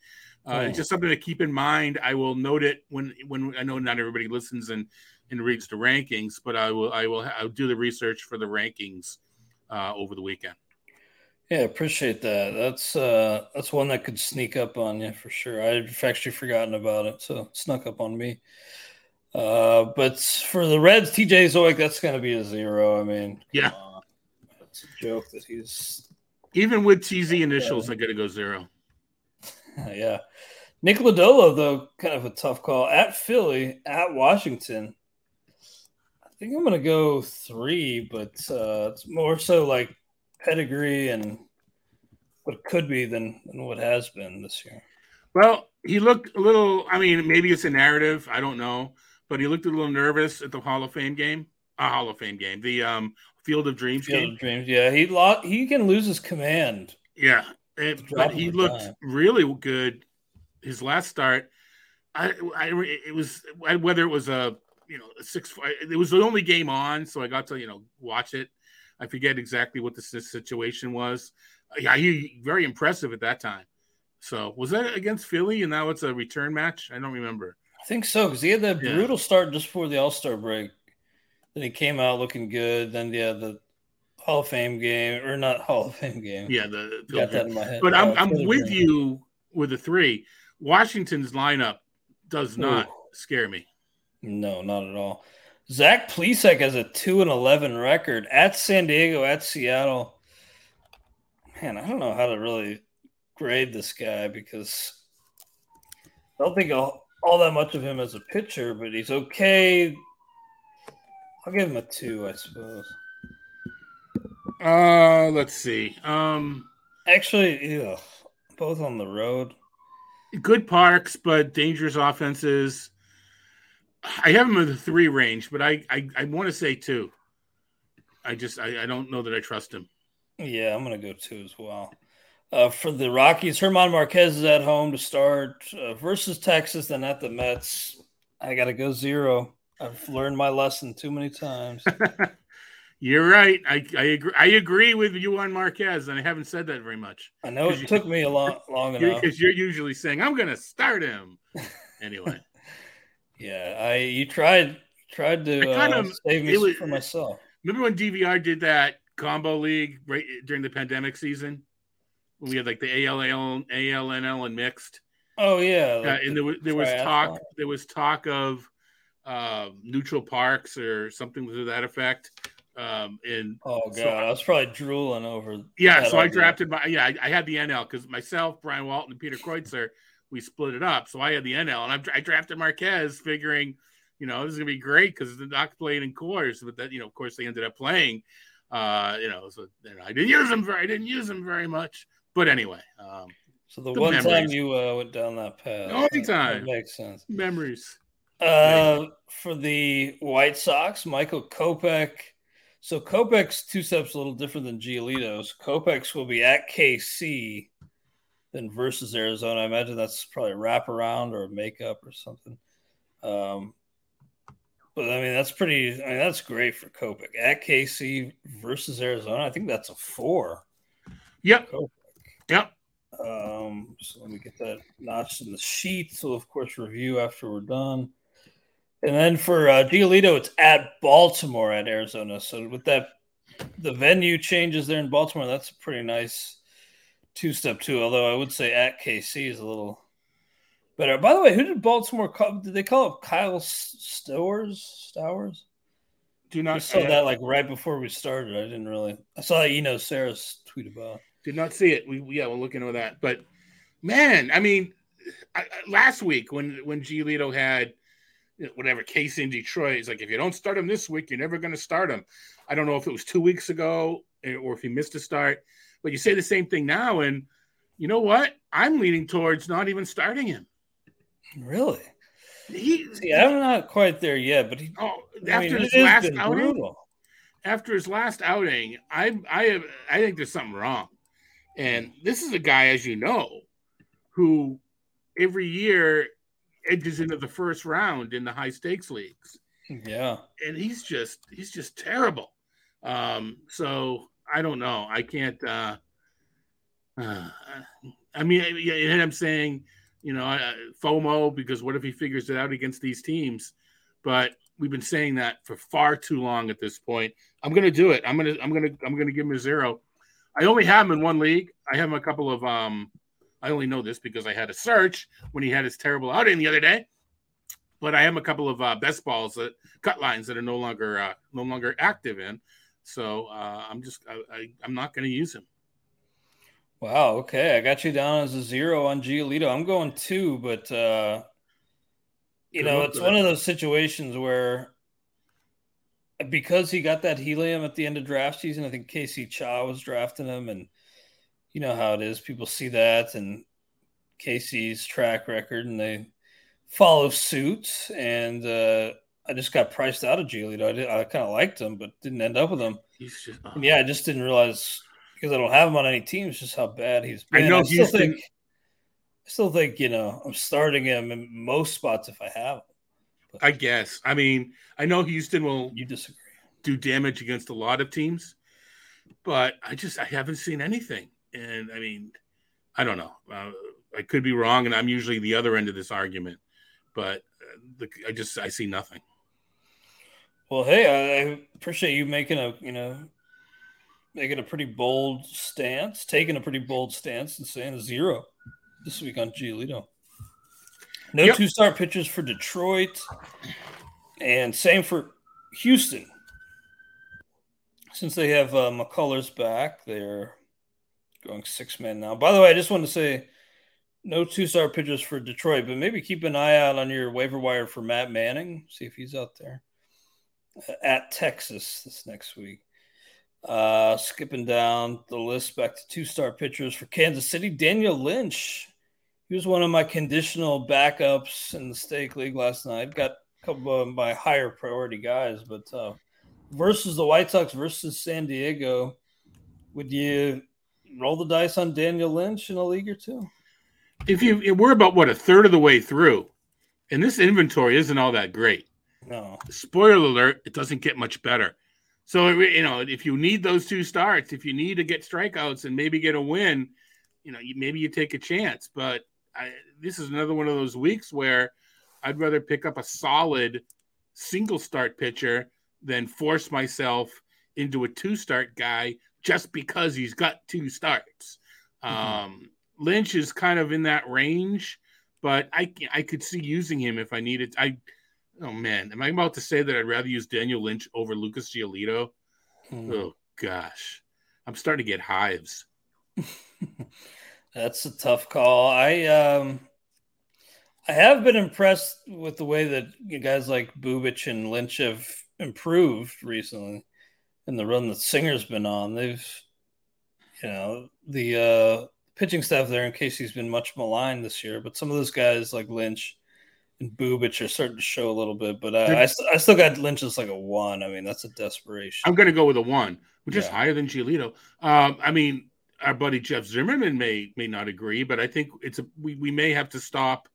[SPEAKER 3] Uh, oh. Just something to keep in mind. I will note it when when I know not everybody listens and and reads the rankings, but I will I will I'll do the research for the rankings uh, over the weekend.
[SPEAKER 2] Yeah, appreciate that. That's uh that's one that could sneak up on you for sure. I've actually forgotten about it, so it snuck up on me. Uh, but for the Reds, TJ Zeuch, that's going to be a zero. I mean,
[SPEAKER 3] yeah,
[SPEAKER 2] it's a joke that he's
[SPEAKER 3] even with TZ initials. I got to go zero.
[SPEAKER 2] yeah, Nick Lodolo though, kind of a tough call at Philly, at Washington. I think I'm going to go three, but uh, it's more so like pedigree and what could be than, than what has been this year.
[SPEAKER 3] Well, he looked a little. I mean, maybe it's a narrative. I don't know, but he looked a little nervous at the Hall of Fame game. A Hall of Fame game, the um, Field of Dreams Field game. Of
[SPEAKER 2] Dreams, yeah. He lost. He can lose his command.
[SPEAKER 3] Yeah, it, but he looked time. really good. His last start, I, I, it was whether it was a you know a six. It was the only game on, so I got to you know watch it I forget exactly what the situation was. Yeah, he very impressive at that time. So was that against Philly, and now it's a return match? I don't remember.
[SPEAKER 2] I think so because he had that yeah. brutal start just before the All Star break. Then he came out looking good. Then yeah, the Hall of Fame game or not Hall of Fame game.
[SPEAKER 3] Yeah, the, the got that in my head. But I'm I'm with you with the three. Washington's lineup does not Ooh. scare me.
[SPEAKER 2] No, not at all. Zach Plesac has a two and eleven record at San Diego, at Seattle. Man, I don't know how to really grade this guy because I don't think all, all that much of him as a pitcher, but he's okay. I'll give him a two, I suppose.
[SPEAKER 3] Uh, let's see. Um,
[SPEAKER 2] actually, yeah, both on the road.
[SPEAKER 3] Good parks, but dangerous offenses. I have him in the three range, but I I, I want to say two. I just I, I don't know that I trust him.
[SPEAKER 2] Yeah, I'm gonna go two as well. Uh, for the Rockies, Germán Márquez is at home to start uh, versus Texas, then at the Mets. I got to go zero. I've learned my lesson too many times.
[SPEAKER 3] You're right. I, I agree. I agree with you on Marquez, and I haven't said that very much.
[SPEAKER 2] I know it you, took me a long, long enough
[SPEAKER 3] because you're usually saying I'm going to start him anyway.
[SPEAKER 2] Yeah, I you tried Tried to kind of, uh, save me was, for myself.
[SPEAKER 3] Remember when DVR did that combo league right during the pandemic season? When we had like the ALL, ALNL, and mixed.
[SPEAKER 2] Oh yeah,
[SPEAKER 3] like uh, and there was there was talk there was talk of uh, neutral parks or something to that effect. Um, and
[SPEAKER 2] oh god, so I, I was probably drooling over.
[SPEAKER 3] Yeah, so idea. I drafted my yeah, I, I had the NL because myself, Brian Walton, and Peter Kreutzer, we split it up. So I had the NL, and I, I drafted Márquez, figuring, you know, this is gonna be great because the Doc played in Coors, but that you know, of course, they ended up playing. Uh, you know, so you know, I didn't use them very, I didn't use them very much. But anyway, um,
[SPEAKER 2] so the, the one memories. time you uh, went down that path,
[SPEAKER 3] only time
[SPEAKER 2] makes sense.
[SPEAKER 3] Memories.
[SPEAKER 2] Uh, for the White Sox, Michael Kopech. So Kopech's two steps a little different than Giolito's. Kopech's will be at KC, then versus Arizona. I imagine that's probably a wraparound or a makeup or something. Um, but I mean, that's pretty. I mean, that's great for Kopech at KC versus Arizona. I think that's a four.
[SPEAKER 3] Yep. Yep.
[SPEAKER 2] Um, so let me get that notched in the sheet. So of course review after we're done. And then for uh, Giolito, it's at Baltimore at Arizona. So with that, the venue changes there in Baltimore. That's a pretty nice two step too. Although I would say at KC is a little better. By the way, who did Baltimore call? Did they call up Kyle Stowers? Stowers?
[SPEAKER 3] Do not
[SPEAKER 2] I saw that like right before we started. I didn't really. I saw that you know Sarah's tweet about.
[SPEAKER 3] Did not see it. We yeah, we're looking at that. But man, I mean, I, last week when when Giolito had whatever case in Detroit. He's like, if you don't start him this week, you're never going to start him. I don't know if it was two weeks ago eh, or if he missed a start, but you say the same thing now. And you know what? I'm leaning towards not even starting him.
[SPEAKER 2] Really? He, See, I'm not quite there yet, but he,
[SPEAKER 3] oh, after mean, his last outing, brutal. after his last outing, I, I, I think there's something wrong. And this is a guy, as you know, who every year edges into the first round in the high stakes leagues.
[SPEAKER 2] Yeah.
[SPEAKER 3] And he's just he's just terrible. Um, so I don't know. I can't uh, uh I mean and I'm saying, you know, FOMO because what if he figures it out against these teams? But we've been saying that for far too long at this point. I'm going to do it. I'm going to I'm going to I'm going to give him a zero. I only have him in one league. I have him a couple of um I only know this because I had a search when he had his terrible outing the other day. But I have a couple of uh, best balls that cut lines that are no longer uh, no longer active in. So uh, I'm just I, I, I'm not going to use him.
[SPEAKER 2] Wow. Okay, I got you down as a zero on Giolito. I'm going two, but uh, you Good know it's one of those situations where because he got that helium at the end of draft season, I think Casey Cha was drafting him, and you know how it is. People see that and Casey's track record, and they follow suit. And uh, I just got priced out of Giolito. I, I kind of liked him, but didn't end up with him. Just, uh, yeah, I just didn't realize because I don't have him on any teams just how bad he's been. I know. I still think. I still think you know I'm starting him in most spots if I have him.
[SPEAKER 3] But, I guess. I mean, I know Houston will.
[SPEAKER 2] You disagree?
[SPEAKER 3] Do damage against a lot of teams, but I just I haven't seen anything. And I mean, I don't know. Uh, I could be wrong, and I'm usually the other end of this argument, but uh, the, I just I see nothing.
[SPEAKER 2] Well, hey, I appreciate you making a you know making a pretty bold stance, taking a pretty bold stance, and saying a zero this week on Giolito. No yep. two star pitchers for Detroit, and same for Houston. Since they have uh, McCullers back, they're going six men now. By the way, I just want to say no two star pitchers for Detroit, but maybe keep an eye out on your waiver wire for Matt Manning. See if he's out there at Texas this next week. Uh, skipping down the list back to two star pitchers for Kansas City, Daniel Lynch. He was one of my conditional backups in the stake league last night. Got a couple of my higher priority guys, but uh, versus the White Sox versus San Diego, would you roll the dice on Daniel Lynch in a league or two?
[SPEAKER 3] If you we're about what a third of the way through, and this inventory isn't all that great.
[SPEAKER 2] No.
[SPEAKER 3] Spoiler alert: it doesn't get much better. So you know, if you need those two starts, if you need to get strikeouts and maybe get a win, you know, maybe you take a chance. But I, this is another one of those weeks where I'd rather pick up a solid single start pitcher than force myself into a two start guy just because he's got two starts. Mm-hmm. Um, Lynch is kind of in that range, but I I could see using him if I needed. I oh man, am I about to say that I'd rather use Daniel Lynch over Lucas Giolito? Mm. Oh gosh, I'm starting to get hives.
[SPEAKER 2] That's a tough call. I um I have been impressed with the way that guys like Bubic and Lynch have improved recently in the run that Singer's been on. They've you know, the uh pitching staff there in case he's been much maligned this year, but some of those guys like Lynch and Bubic are starting to show a little bit, but uh, I, I still got Lynch as like a one. I mean, that's a desperation.
[SPEAKER 3] I'm going to go with a one, which yeah. is higher than Giolito. Um, I mean, our buddy Jeff Zimmerman may may not agree, but I think it's a we, we may have to stop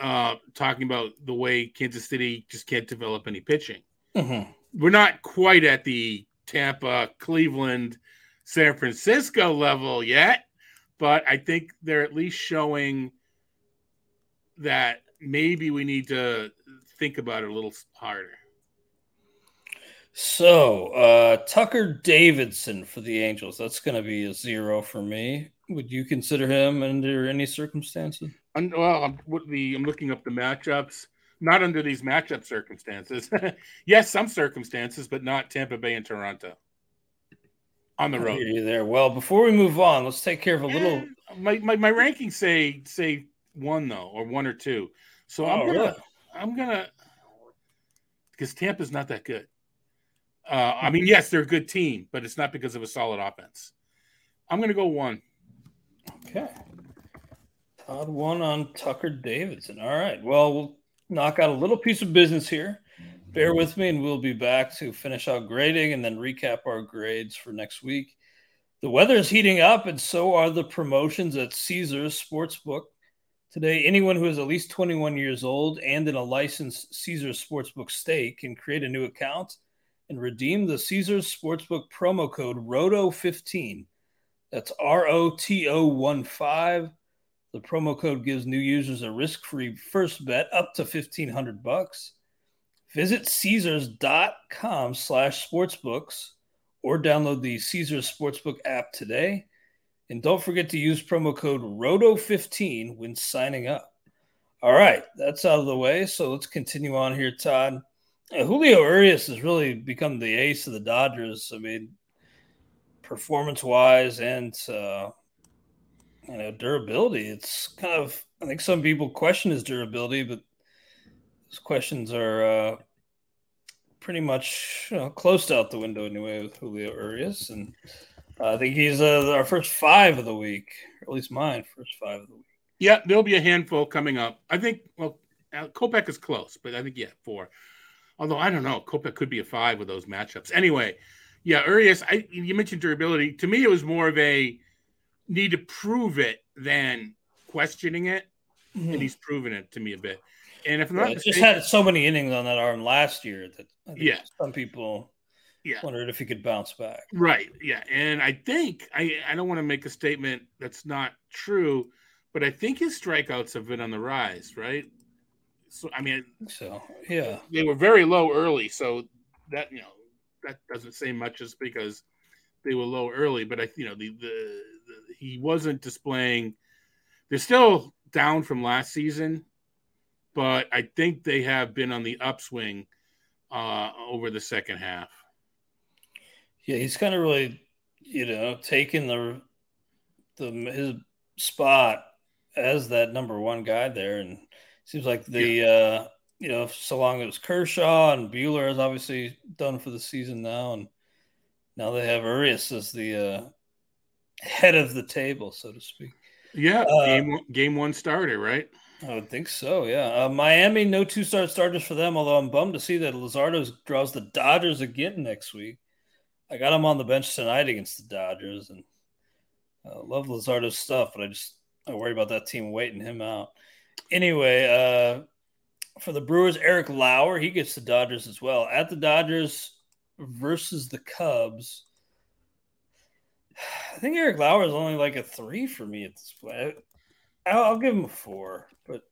[SPEAKER 3] uh, talking about the way Kansas City just can't develop any pitching. Mm-hmm. We're not quite at the Tampa, Cleveland, San Francisco level yet, but I think they're at least showing that maybe we need to think about it a little harder.
[SPEAKER 2] So, uh, Tucker Davidson for the Angels. That's going to be a zero for me. Would you consider him under any circumstances?
[SPEAKER 3] well, I'm, the, I'm looking up the matchups. Not under these matchup circumstances. yes, some circumstances, but not Tampa Bay and Toronto on the road.
[SPEAKER 2] There. Well, before we move on, let's take care of a little.
[SPEAKER 3] My, my my rankings say say one though, or one or two. So oh, I'm gonna really? I'm gonna because Tampa's not that good. Uh, I mean, yes, they're a good team, but it's not because of a solid offense. I'm going to go one.
[SPEAKER 2] Okay. Todd one on Tucker Davidson. All right. Well, we'll knock out a little piece of business here. Bear with me, and we'll be back to finish out grading and then recap our grades for next week. The weather is heating up, and so are the promotions at Caesars Sportsbook. Today, anyone who is at least 21 years old and in a licensed Caesars Sportsbook state can create a new account and redeem the Caesars Sportsbook promo code ROTO15. That's R O T O 1 5. The promo code gives new users a risk-free first bet up to 1500 bucks. Visit caesars.com slash sportsbooks or download the Caesars Sportsbook app today. And don't forget to use promo code ROTO15 when signing up. All right, that's out of the way. So let's continue on here, Todd. Uh, Julio Urias has really become the ace of the Dodgers. I mean, performance wise and uh, you know durability. It's kind of I think some people question his durability, but those questions are uh, pretty much you know, closed out the window anyway with Julio Urias, and I think he's uh, our first five of the week, or at least mine first five of the week.
[SPEAKER 3] Yeah, there'll be a handful coming up. I think well, Kopech is close, but I think yeah, four. Although I don't know, Kopech could be a five with those matchups. Anyway, yeah, Urias. I you mentioned durability. To me, it was more of a need to prove it than questioning it, mm-hmm. and he's proven it to me a bit. And if I'm not
[SPEAKER 2] mistaken, just had so many innings on that arm last year that yeah, some people yeah. wondered if he could bounce back.
[SPEAKER 3] Right. Yeah, and I think I I don't want to make a statement that's not true, but I think his strikeouts have been on the rise. Right. So I mean,
[SPEAKER 2] so yeah,
[SPEAKER 3] they were very low early, so that you know that doesn't say much just because they were low early. But I, you know, the, the, the he wasn't displaying. They're still down from last season, but I think they have been on the upswing uh, over the second half.
[SPEAKER 2] Yeah, he's kind of really, you know, taking the the his spot as that number one guy there, and seems like the yeah. uh, you know so long as Kershaw and Buehler is obviously done for the season now, and now they have Urias as the uh, head of the table, so to speak.
[SPEAKER 3] Yeah, uh, game game one starter, right?
[SPEAKER 2] I would think so. Yeah, uh, Miami no two star starters for them. Although I'm bummed to see that Luzardo draws the Dodgers again next week. I got him on the bench tonight against the Dodgers, and I love Luzardo's stuff, but I just I worry about that team waiting him out. Anyway, uh, for the Brewers, Eric Lauer, he gets the Dodgers as well. At the Dodgers versus the Cubs. I think Eric Lauer is only like a three for me at this point. I'll, I'll give him a four, but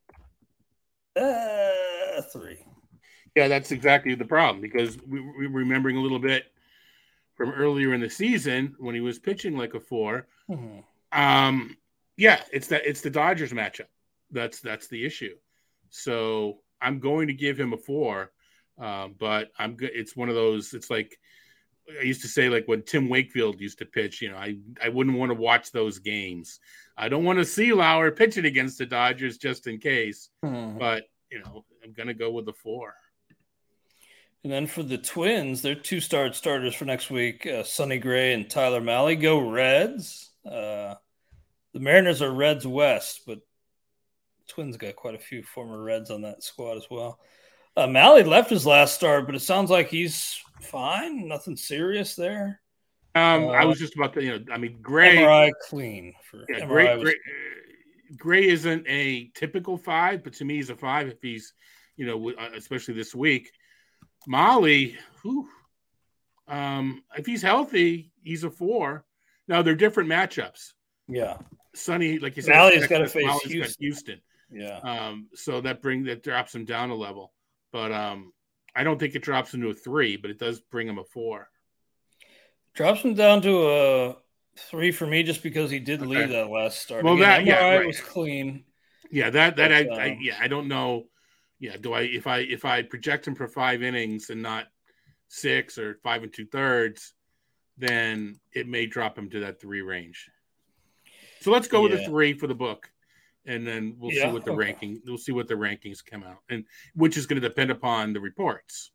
[SPEAKER 2] uh, three.
[SPEAKER 3] Yeah, that's exactly the problem because we were remembering a little bit from earlier in the season when he was pitching like a 4 mm-hmm. Um, yeah, it's that it's the Dodgers matchup. That's that's the issue. So I'm going to give him a four, uh, but I'm good. It's one of those. It's like I used to say, like when Tim Wakefield used to pitch. You know, I I wouldn't want to watch those games. I don't want to see Lauer pitching against the Dodgers just in case. Mm-hmm. But you know, I'm gonna go with the four.
[SPEAKER 2] And then for the Twins, their two start starters for next week, uh, Sonny Gray and Tyler Mahle, go Reds. Uh, the Mariners are Reds West, but Twins got quite a few former Reds on that squad as well. Uh, Mahle left his last start, but it sounds like he's fine. Nothing serious there.
[SPEAKER 3] Um, uh, I was just about to, you know, I mean, Gray
[SPEAKER 2] MRI clean
[SPEAKER 3] for yeah, Gray, was, Gray, Gray. isn't a typical five, but to me, he's a five if he's, you know, uh, especially this week. Mahle, whew, um, if he's healthy, he's a four. Now they're different matchups.
[SPEAKER 2] Yeah,
[SPEAKER 3] Sonny, like you said,
[SPEAKER 2] Mahle's got to face Houston.
[SPEAKER 3] Houston.
[SPEAKER 2] Yeah.
[SPEAKER 3] Um, so that bring that drops him down a level, but um, I don't think it drops him to a three, but it does bring him a four.
[SPEAKER 2] Drops him down to a three for me, just because he did okay. leave that last start.
[SPEAKER 3] Well, Again, that yeah, right.
[SPEAKER 2] was clean.
[SPEAKER 3] Yeah, that that but, I, um, I yeah I don't know yeah, do I if I if I project him for five innings and not six or five and two thirds, then it may drop him to that three range. So let's go yeah. with a three for the book, and then we'll yeah, see what the okay. ranking we'll see what the rankings come out, and which is going to depend upon the reports.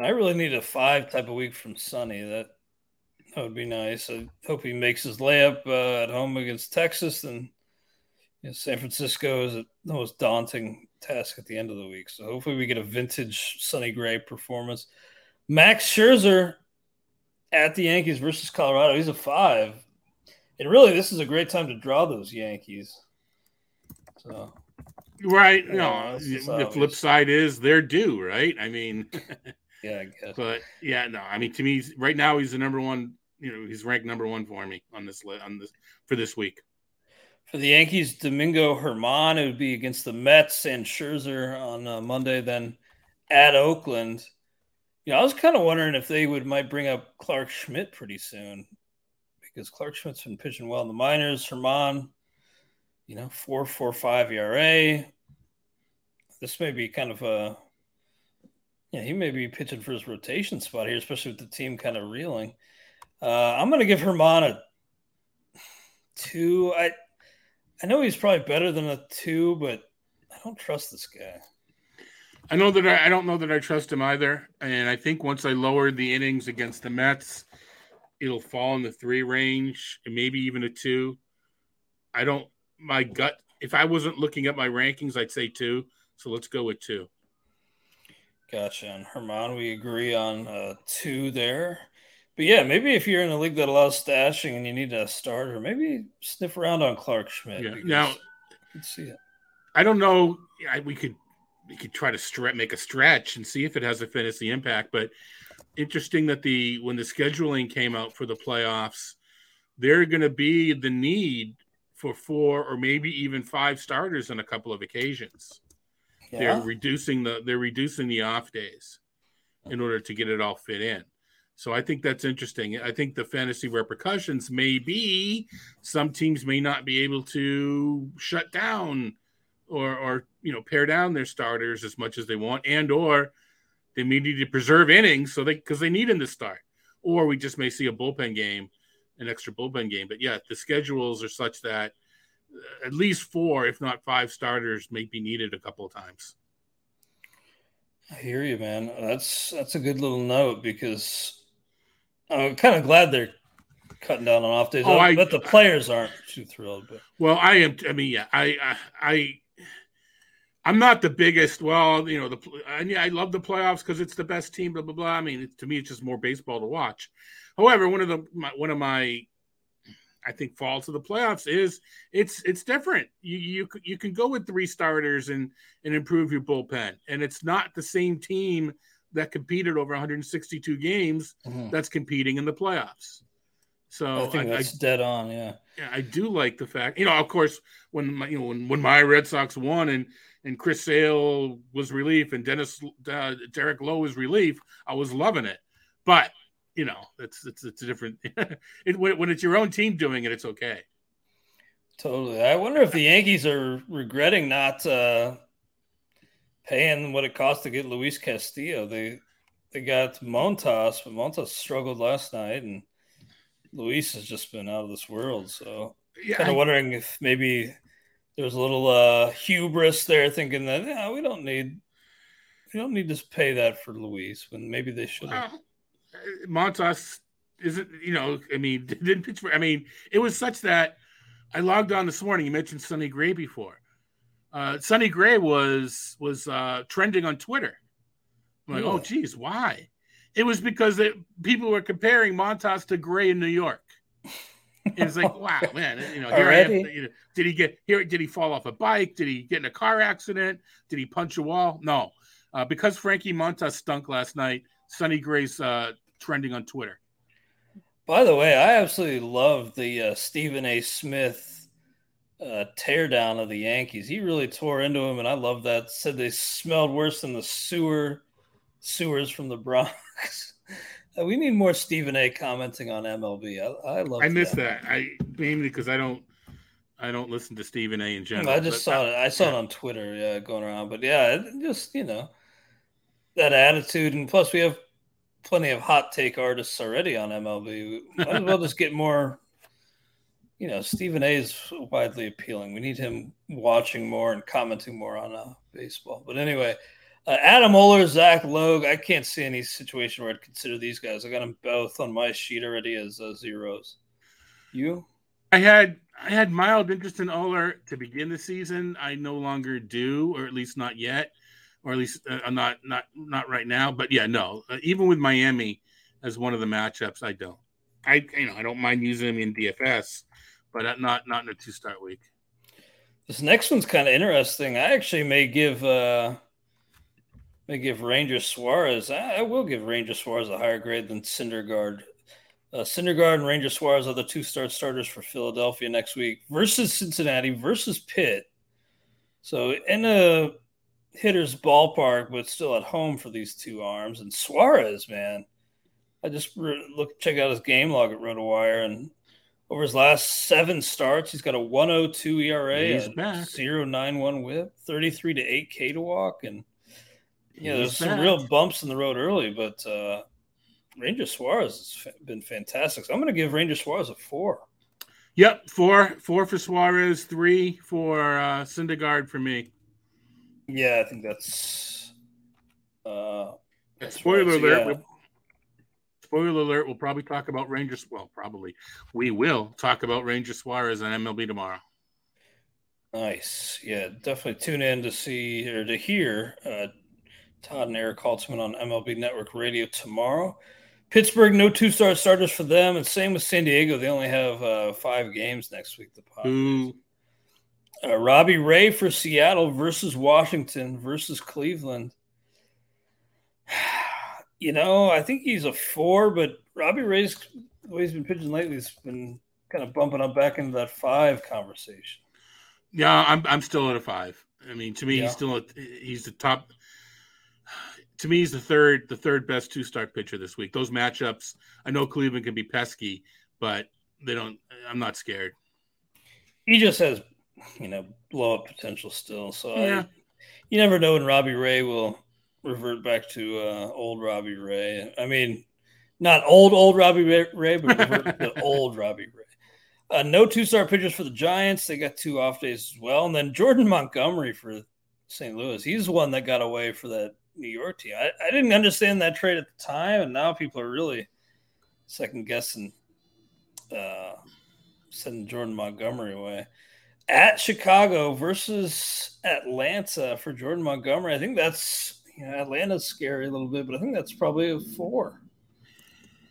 [SPEAKER 2] I really need a five type of week from Sonny. That that would be nice. I hope he makes his layup uh, at home against Texas, and you know, San Francisco is the most daunting task at the end of the week. So hopefully we get a vintage Sonny Gray performance. Max Scherzer at the Yankees versus Colorado. He's a five. And really, this is a great time to draw those Yankees. So,
[SPEAKER 3] right. You no, the flip side is they're due, right? I mean,
[SPEAKER 2] yeah, I.
[SPEAKER 3] But yeah, no, I mean, to me, right now, he's the number one. You know, he's ranked number one for me on this on this for this week.
[SPEAKER 2] For the Yankees, Domingo Germán, it would be against the Mets and Scherzer on uh, Monday, then at Oakland. You know, I was kind of wondering if they would might bring up Clarke Schmidt pretty soon because Clarke Schmidt's been pitching well in the minors. Germán, you know, four four five ERA. This may be kind of a yeah, he may be pitching for his rotation spot here, especially with the team kind of reeling. Uh, I'm going to give Germán a two. I I know he's probably better than a two, but I don't trust this guy.
[SPEAKER 3] I know that I, I don't know that I trust him either. And I think once I lowered the innings against the Mets, it'll fall in the three range and maybe even a two. I don't, my gut, if I wasn't looking at my rankings, I'd say two. So let's go with two.
[SPEAKER 2] Gotcha. And Germán, we agree on uh, two there. But yeah, maybe if you're in a league that allows stashing and you need a starter, maybe sniff around on Clarke Schmidt.
[SPEAKER 3] Yeah. Now,
[SPEAKER 2] see it.
[SPEAKER 3] I don't know. I, we could we could try to stretch, make a stretch and see if it has a fantasy impact. But interesting that the when the scheduling came out for the playoffs, they're going to be the need for four or maybe even five starters on a couple of occasions. Yeah. They're reducing the they're reducing the off days in order to get it all fit in. So I think that's interesting. I think the fantasy repercussions may be some teams may not be able to shut down or or you know pare down their starters as much as they want, and or they may need to preserve innings so they because they need them to start, or we just may see a bullpen game, an extra bullpen game. But yeah, the schedules are such that uh, at least four, if not five, starters may be needed a couple of times.
[SPEAKER 2] I hear you, man. That's that's a good little note because I'm kind of glad they're cutting down on off days. Oh, I, but the players aren't too thrilled. But
[SPEAKER 3] well, I am. I mean, yeah, I, I, I I'm not the biggest. Well, you know, the and yeah, I love the playoffs because it's the best team. Blah blah blah. I mean, to me, it's just more baseball to watch. However, one of the my, one of my I think faults of the playoffs is it's it's different. You you you can go with three starters and and improve your bullpen, and it's not the same team that competed over 162 games mm-hmm. that's competing in the playoffs. So
[SPEAKER 2] I think
[SPEAKER 3] I,
[SPEAKER 2] that's
[SPEAKER 3] I,
[SPEAKER 2] dead on. Yeah.
[SPEAKER 3] Yeah, I do like the fact, you know, of course, when my, you know when, when my Red Sox won and and Chris Sale was relief and Dennis uh, Derek Lowe was relief, I was loving it. But you know, it's it's it's a different. it, when, when it's your own team doing it, it's okay.
[SPEAKER 2] Totally. I wonder if the Yankees are regretting not uh, paying what it cost to get Luis Castillo. They they got Montas, but Montas struggled last night, and Luis has just been out of this world. So yeah, kind of wondering if maybe there's a little uh, hubris there, thinking that yeah, we don't need we don't need to pay that for Luis, when maybe they should. Well,
[SPEAKER 3] Montas isn't, you know, I mean, didn't pitch for. I mean, it was such that I logged on this morning. You mentioned Sonny Gray before. Uh, Sonny Gray was was uh, trending on Twitter. I'm like, oh, really? oh, geez, why? It was because it, people were comparing Montas to Gray in New York. it's like, wow, man, you know, here Already? I am. You know, did he get here? Did he fall off a bike? Did he get in a car accident? Did he punch a wall? No, uh, because Frankie Montas stunk last night. Sonny Gray's uh, trending on Twitter.
[SPEAKER 2] By the way, I absolutely love the uh, Stephen A. Smith uh, teardown of the Yankees. He really tore into him, and I love that. Said they smelled worse than the sewer sewers from the Bronx. uh, we need more Stephen A. commenting on MLB. I, I love.
[SPEAKER 3] I miss that. that. I mainly because I don't. I don't listen to Stephen A. in general.
[SPEAKER 2] I just saw it. I saw yeah. it on Twitter, yeah, going around. But yeah, just you know, that attitude, and plus we have plenty of hot take artists already on MLB. We Might as well just get more. You know, Stephen A. is widely appealing. We need him watching more and commenting more on uh, baseball. But anyway, uh, Adam Oller, Zach Logue. I can't see any situation where I'd consider these guys. I got them both on my sheet already as uh, zeros. You?
[SPEAKER 3] I had I had mild interest in Oller to begin the season. I no longer do, or at least not yet or at least uh, not not not right now. But yeah, no. Uh, even with Miami as one of the matchups, I don't. I you know I don't mind using him in DFS, but not not in a two start week.
[SPEAKER 2] This next one's kind of interesting. I actually may give uh may give Ranger Suarez. I, I will give Ranger Suarez a higher grade than Syndergaard. Uh, Syndergaard and Ranger Suarez are the two start starters for Philadelphia next week versus Cincinnati versus Pitt. So in a hitter's ballpark, but still at home for these two arms. And Suarez, man, I just re- look check out his game log at RotoWire, and over his last seven starts, he's got a 102 ERA, he's back. 091 WHIP, 33 to 8 K to walk, and yeah, there's some real bumps in the road early, but uh, Ranger Suarez has been fantastic. So I'm going to give Ranger Suarez a four.
[SPEAKER 3] Yep, four, four for Suarez, three for uh, Syndergaard for me.
[SPEAKER 2] Yeah, I think that's. Uh,
[SPEAKER 3] that's spoiler alert. yeah. Spoiler alert. We'll probably talk about Rangers. Well, probably we will talk about Ranger Suarez on MLB tomorrow.
[SPEAKER 2] Nice. Yeah, definitely tune in to see or to hear uh, Todd and Eric Haltzman on MLB Network Radio tomorrow. Pittsburgh, no two star starters for them, and same with San Diego. They only have uh, five games next week. The Padres. Uh, Robbie Ray for Seattle versus Washington versus Cleveland. You know, I think he's a four, but Robbie Ray's the way he's been pitching lately has been kind of bumping up back into that five conversation.
[SPEAKER 3] Yeah, I'm I'm still at a five. I mean, to me, yeah. he's still a, he's the top. To me, he's the third the third best two start pitcher this week. Those matchups, I know Cleveland can be pesky, but they don't. I'm not scared.
[SPEAKER 2] He just has you know, blow up potential still. So yeah. I, you never know when Robbie Ray will revert back to uh, old Robbie Ray. I mean, not old old Robbie Ray, but revert to old Robbie Ray. Uh, no two star pitchers for the Giants. They got two off days as well, and then Jordan Montgomery for St. Louis. He's the one that got away for that New York team. I, I didn't understand that trade at the time, and now people are really second guessing uh, sending Jordan Montgomery away at Chicago versus Atlanta for Jordan Montgomery. I think that's you know, Atlanta's scary a little bit, but I think that's probably a four.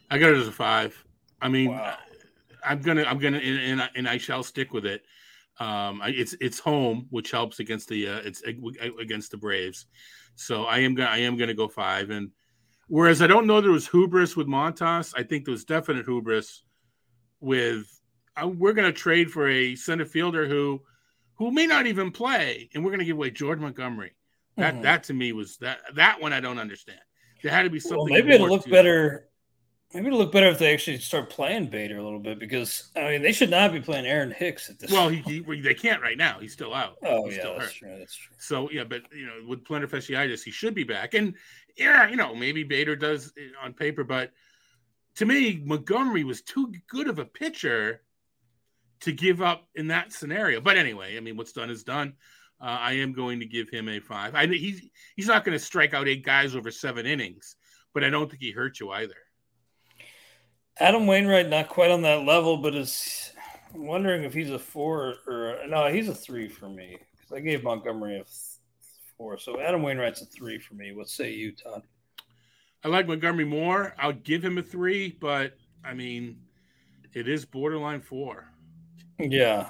[SPEAKER 3] I got it as a five. I mean, wow. I'm gonna, I'm gonna, and, and, and I shall stick with it. Um, it's it's home, which helps against the uh, it's against the Braves. So I am gonna I am gonna go five. And whereas I don't know there was hubris with Montas, I think there was definite hubris with uh, we're going to trade for a center fielder who who may not even play, and we're going to give away Jordan Montgomery. That mm-hmm. that to me was that that one I don't understand. There had to be something. Well,
[SPEAKER 2] maybe it'll look better. Maybe it'll look better if they actually start playing Bader a little bit because I mean they should not be playing Aaron Hicks at this.
[SPEAKER 3] Well, he, he, they can't right now. He's still out.
[SPEAKER 2] Oh
[SPEAKER 3] He's
[SPEAKER 2] yeah, that's hurt. true. That's true.
[SPEAKER 3] So yeah, but you know with plantar fasciitis, he should be back. And yeah, you know maybe Bader does on paper, but to me Montgomery was too good of a pitcher to give up in that scenario. But anyway, I mean what's done is done. Uh, I am going to give him a five. I he's he's not going to strike out eight guys over seven innings, but I don't think he hurt you either.
[SPEAKER 2] Adam Wainwright not quite on that level, but is I'm wondering if he's a four or no, he's a three for me because I gave Montgomery a four. So Adam Wainwright's a three for me. What say you, Todd?
[SPEAKER 3] I like Montgomery more. I'll give him a three, but I mean, it is borderline four.
[SPEAKER 2] Yeah.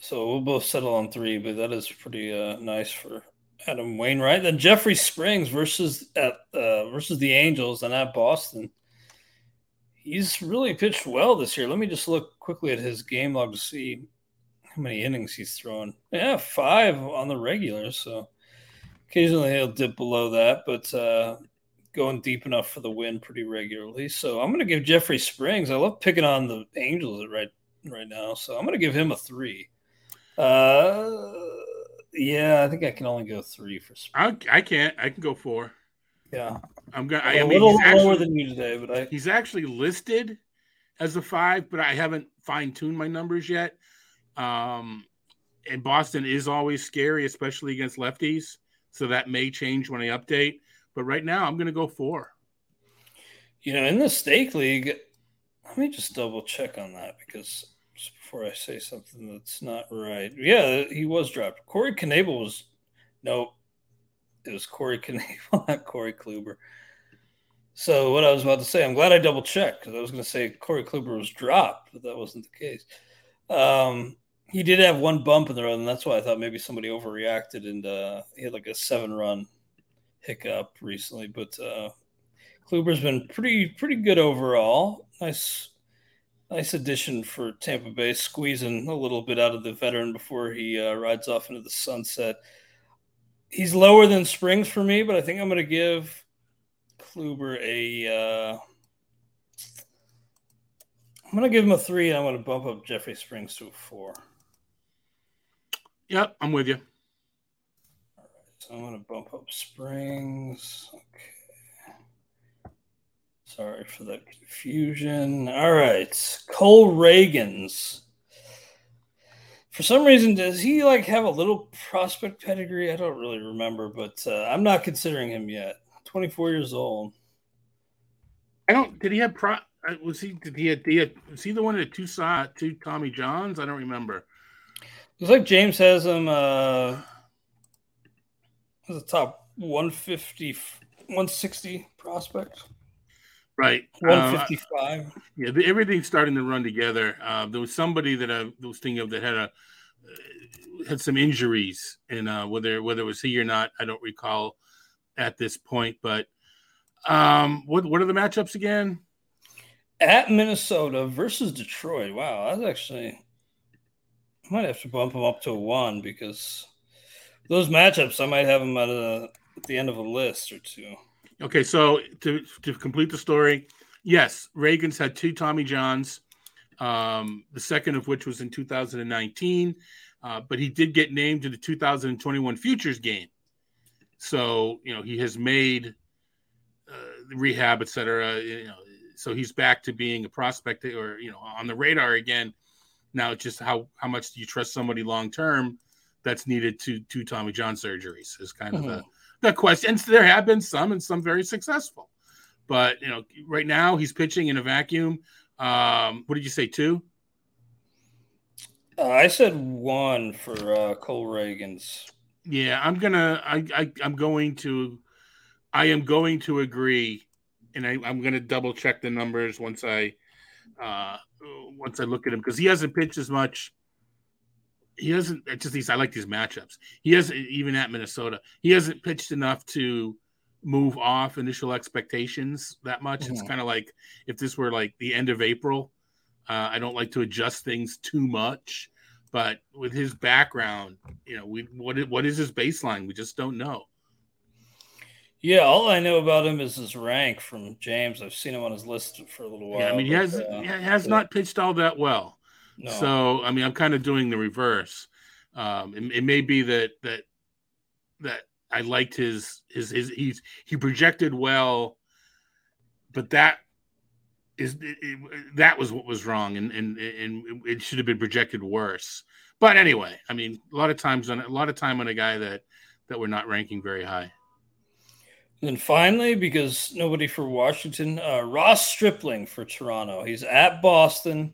[SPEAKER 2] So we'll both settle on three, but that is pretty uh, nice for Adam Wainwright. Then Jeffrey Springs versus at uh, versus the Angels and at Boston he's really pitched well this year. Let me just look quickly at his game log to see how many innings he's thrown. Yeah, five on the regular. So occasionally he'll dip below that, but uh, going deep enough for the win pretty regularly. So I'm going to give Jeffrey Springs. I love picking on the Angels right right now, so I'm going to give him a three. Uh, yeah, I think I can only go three for.
[SPEAKER 3] I, I can't. I can go four.
[SPEAKER 2] Yeah,
[SPEAKER 3] I'm gonna. I,
[SPEAKER 2] a
[SPEAKER 3] I
[SPEAKER 2] mean, little actually, lower than you today, but I...
[SPEAKER 3] he's actually listed as a five, but I haven't fine tuned my numbers yet. Um, and Boston is always scary, especially against lefties, so that may change when I update. But right now, I'm going to go four.
[SPEAKER 2] You know, in the stake league, let me just double check on that because before I say something that's not right. Yeah, he was dropped. Corey Knebel was no it was Corey Knebel, not Corey Kluber. So what I was about to say, I'm glad I double checked because I was going to say Corey Kluber was dropped, but that wasn't the case. Um, he did have one bump in the road, and that's why I thought maybe somebody overreacted and uh, he had like a seven run hiccup recently. But uh, Kluber's been pretty pretty good overall. Nice nice addition for Tampa Bay, squeezing a little bit out of the veteran before he uh, rides off into the sunset he's lower than Springs for me, but I think I'm going to give Kluber a. Uh, I'm going to give him a three, and I'm going to bump up Jeffrey Springs to a four.
[SPEAKER 3] Yep, I'm with you.
[SPEAKER 2] All right, so I'm going to bump up Springs. Okay. Sorry for the confusion. All right, Cole Ragans for some reason, does he like have a little prospect pedigree? I don't really remember, but uh, I'm not considering him yet. 24 years old.
[SPEAKER 3] I don't. Did he have pro? Uh, was he? Did he? Have, did he have, was he the one at two two Tommy Johns? I don't remember.
[SPEAKER 2] Looks like James has him. Uh, a top 150, 160 prospect.
[SPEAKER 3] Right.
[SPEAKER 2] 155. Uh,
[SPEAKER 3] yeah, the, everything's starting to run together. Uh, there was somebody that I was thinking of that had a uh, had some injuries, and uh, whether whether it was he or not, I don't recall at this point. But um, what what are the matchups again?
[SPEAKER 2] At Minnesota versus Detroit. Wow, that's actually I might have to bump them up to one because those matchups I might have them at, a, at the end of a list or two.
[SPEAKER 3] Okay, so to to complete the story, yes, Ragans had two Tommy Johns, um, the second of which was in 2019, uh, but he did get named to the 2021 Futures game. So you know he has made uh, rehab, etc. You know, so he's back to being a prospect or you know on the radar again. Now just how how much do you trust somebody long term that's needed to two Tommy John surgeries is kind of mm-hmm. The questions there have been some and some very successful. But you know, right now he's pitching in a vacuum. Um, what did you say, two?
[SPEAKER 2] Uh, I said one for uh, Cole Ragans.
[SPEAKER 3] Yeah, I'm gonna. I, I I'm going to. I am going to agree, and I, I'm going to double check the numbers once I, uh, once I look at him because he hasn't pitched as much he hasn't just these I like these matchups. He hasn't even at Minnesota. He hasn't pitched enough to move off initial expectations that much. Mm-hmm. It's kind of like if this were like the end of April Uh, I don't like to adjust things too much, but with his background, you know, we what is, what is his baseline? We just don't know.
[SPEAKER 2] Yeah, all I know about him is his rank from James. I've seen him on his list for a little while.
[SPEAKER 3] Yeah, I mean, he has uh, he has yeah. not pitched all that well. No. So, I mean, I'm kind of doing the reverse. Um, it, it may be that that that I liked his his his he's he projected well, but that is it, it, that was what was wrong, and and and it should have been projected worse. But anyway, I mean, a lot of times on a lot of time on a guy that that we're not ranking very high.
[SPEAKER 2] And finally, because nobody for Washington, uh, Ross Stripling for Toronto. He's at Boston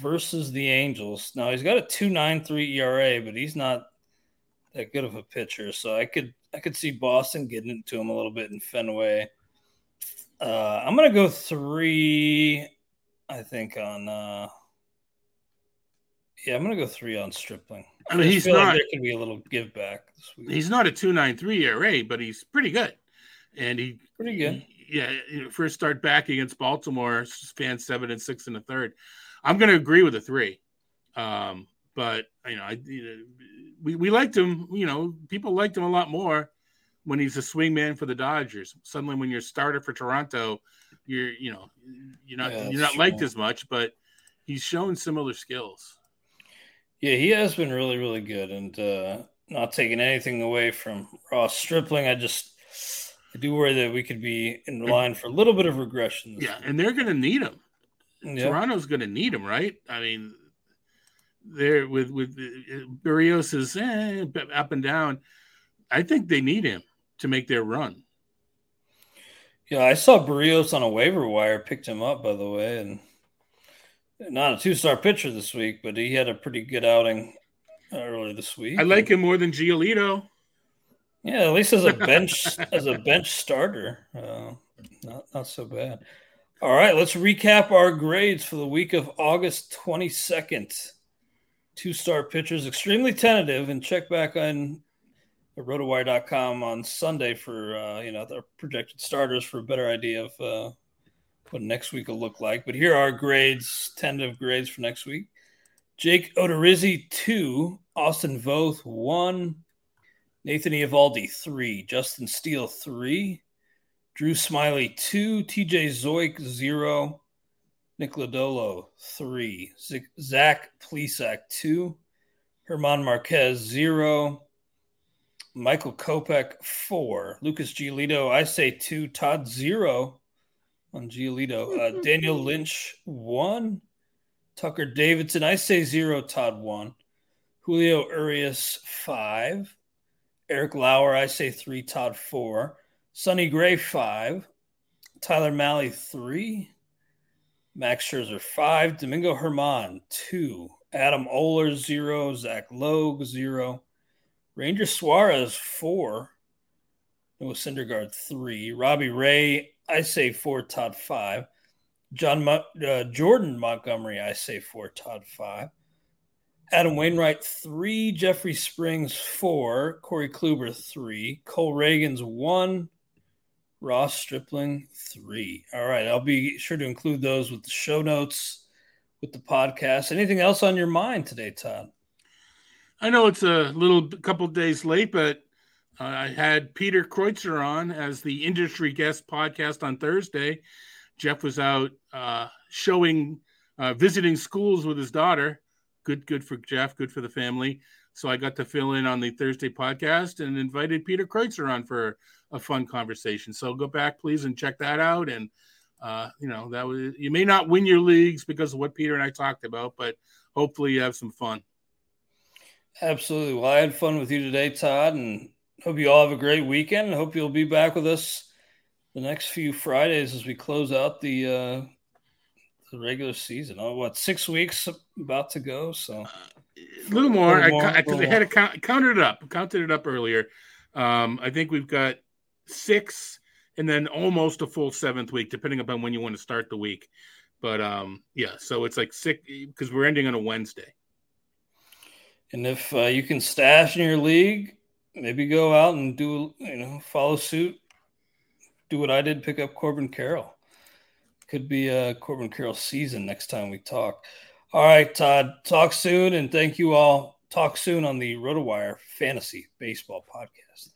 [SPEAKER 2] versus the Angels. Now he's got a two nine three ERA, but he's not that good of a pitcher. So I could I could see Boston getting into him a little bit in Fenway. Uh, I'm gonna go three. I think on. Uh, yeah, I'm gonna go three on Stripling.
[SPEAKER 3] I mean, he's not. Like
[SPEAKER 2] there could be a little give back this
[SPEAKER 3] week. He's not a two nine three ERA, but he's pretty good, and he
[SPEAKER 2] pretty good.
[SPEAKER 3] He, yeah, first start back against Baltimore, fan seven and six in the third. I'm going to agree with the three, um, but you know, I, you know, we we liked him. You know, people liked him a lot more when he's a swing man for the Dodgers. Suddenly, when you're starter for Toronto, you're you know you're not yeah, you're not true. liked as much, but he's shown similar skills.
[SPEAKER 2] Yeah, he has been really really good, and uh, not taking anything away from Ross Stripling. I just I do worry that we could be in line for a little bit of regression.
[SPEAKER 3] yeah, and they're going to need him. Toronto's going to need him, right? I mean, there with with Barrios is eh, up and down. I think they need him to make their run.
[SPEAKER 2] Yeah, I saw Barrios on a waiver wire. Picked him up, by the way, and not a two-star pitcher this week, but he had a pretty good outing earlier this week.
[SPEAKER 3] I like him more than Giolito.
[SPEAKER 2] Yeah, at least as a bench as a bench starter, uh, not not so bad. All right, let's recap our grades for the week of August twenty second two star pitchers, extremely tentative, and check back on rotowire.com on Sunday for uh, you know the projected starters for a better idea of uh, what next week will look like. But here are grades, tentative grades for next week. Jake Odorizzi two, Austin Voth one, Nathan Eovaldi three, Justin Steele three, Drew Smyly two, TJ Zeuch zero, Nick Lodolo, three. Zach Plesac, two. Germán Márquez, zero. Michael Kopech, four. Lucas Giolito, I say two. Todd, zero on Giolito. Uh, Daniel Lynch, one. Tucker Davidson, I say zero. Todd, one. Julio Urias, five. Eric Lauer, I say three. Todd, four. Sonny Gray, five. Tyler Mahle, three. Max Scherzer, five. Domingo Germán, two. Adam Oller, zero. Zach Logue, zero. Ranger Suarez, four. Noah Syndergaard, three. Robbie Ray, I say four. Todd, five. John uh, Jordan Montgomery, I say four. Todd, five. Adam Wainwright, three. Jeffrey Springs, four. Corey Kluber, three. Cole Ragans, one. Ross Stripling three. All right, I'll be sure to include those with the show notes with the podcast. Anything else on your mind today, Todd?
[SPEAKER 3] I know it's a little couple days late, but uh, I had Peter Kreutzer on as the industry guest podcast on Thursday. Jeff was out uh, showing, uh, visiting schools with his daughter. Good, good for Jeff. Good for the family. So I got to fill in on the Thursday podcast and invited Peter Kreutzer on for a fun conversation. So go back, please, and check that out. And uh, you know that was you may not win your leagues because of what Peter and I talked about, but hopefully you have some fun.
[SPEAKER 2] Absolutely. Well, I had fun with you today, Todd, and hope you all have a great weekend. Hope you'll be back with us the next few Fridays as we close out the uh, the regular season. Oh, what six weeks about to go? So uh,
[SPEAKER 3] a little more. A little more I, I, I, had to count, counted it up. Counted it up earlier. Um, I think we've got six, and then almost a full seventh week, depending upon when you want to start the week. But um, yeah, so it's like six because we're ending on a Wednesday.
[SPEAKER 2] And if uh, you can stash in your league, maybe go out and do you know follow suit. Do what I did, pick up Corbin Carroll. could be a Corbin Carroll season next time we talk. All right, Todd. Talk soon, and thank you all. Talk soon on the RotoWire Fantasy Baseball Podcast.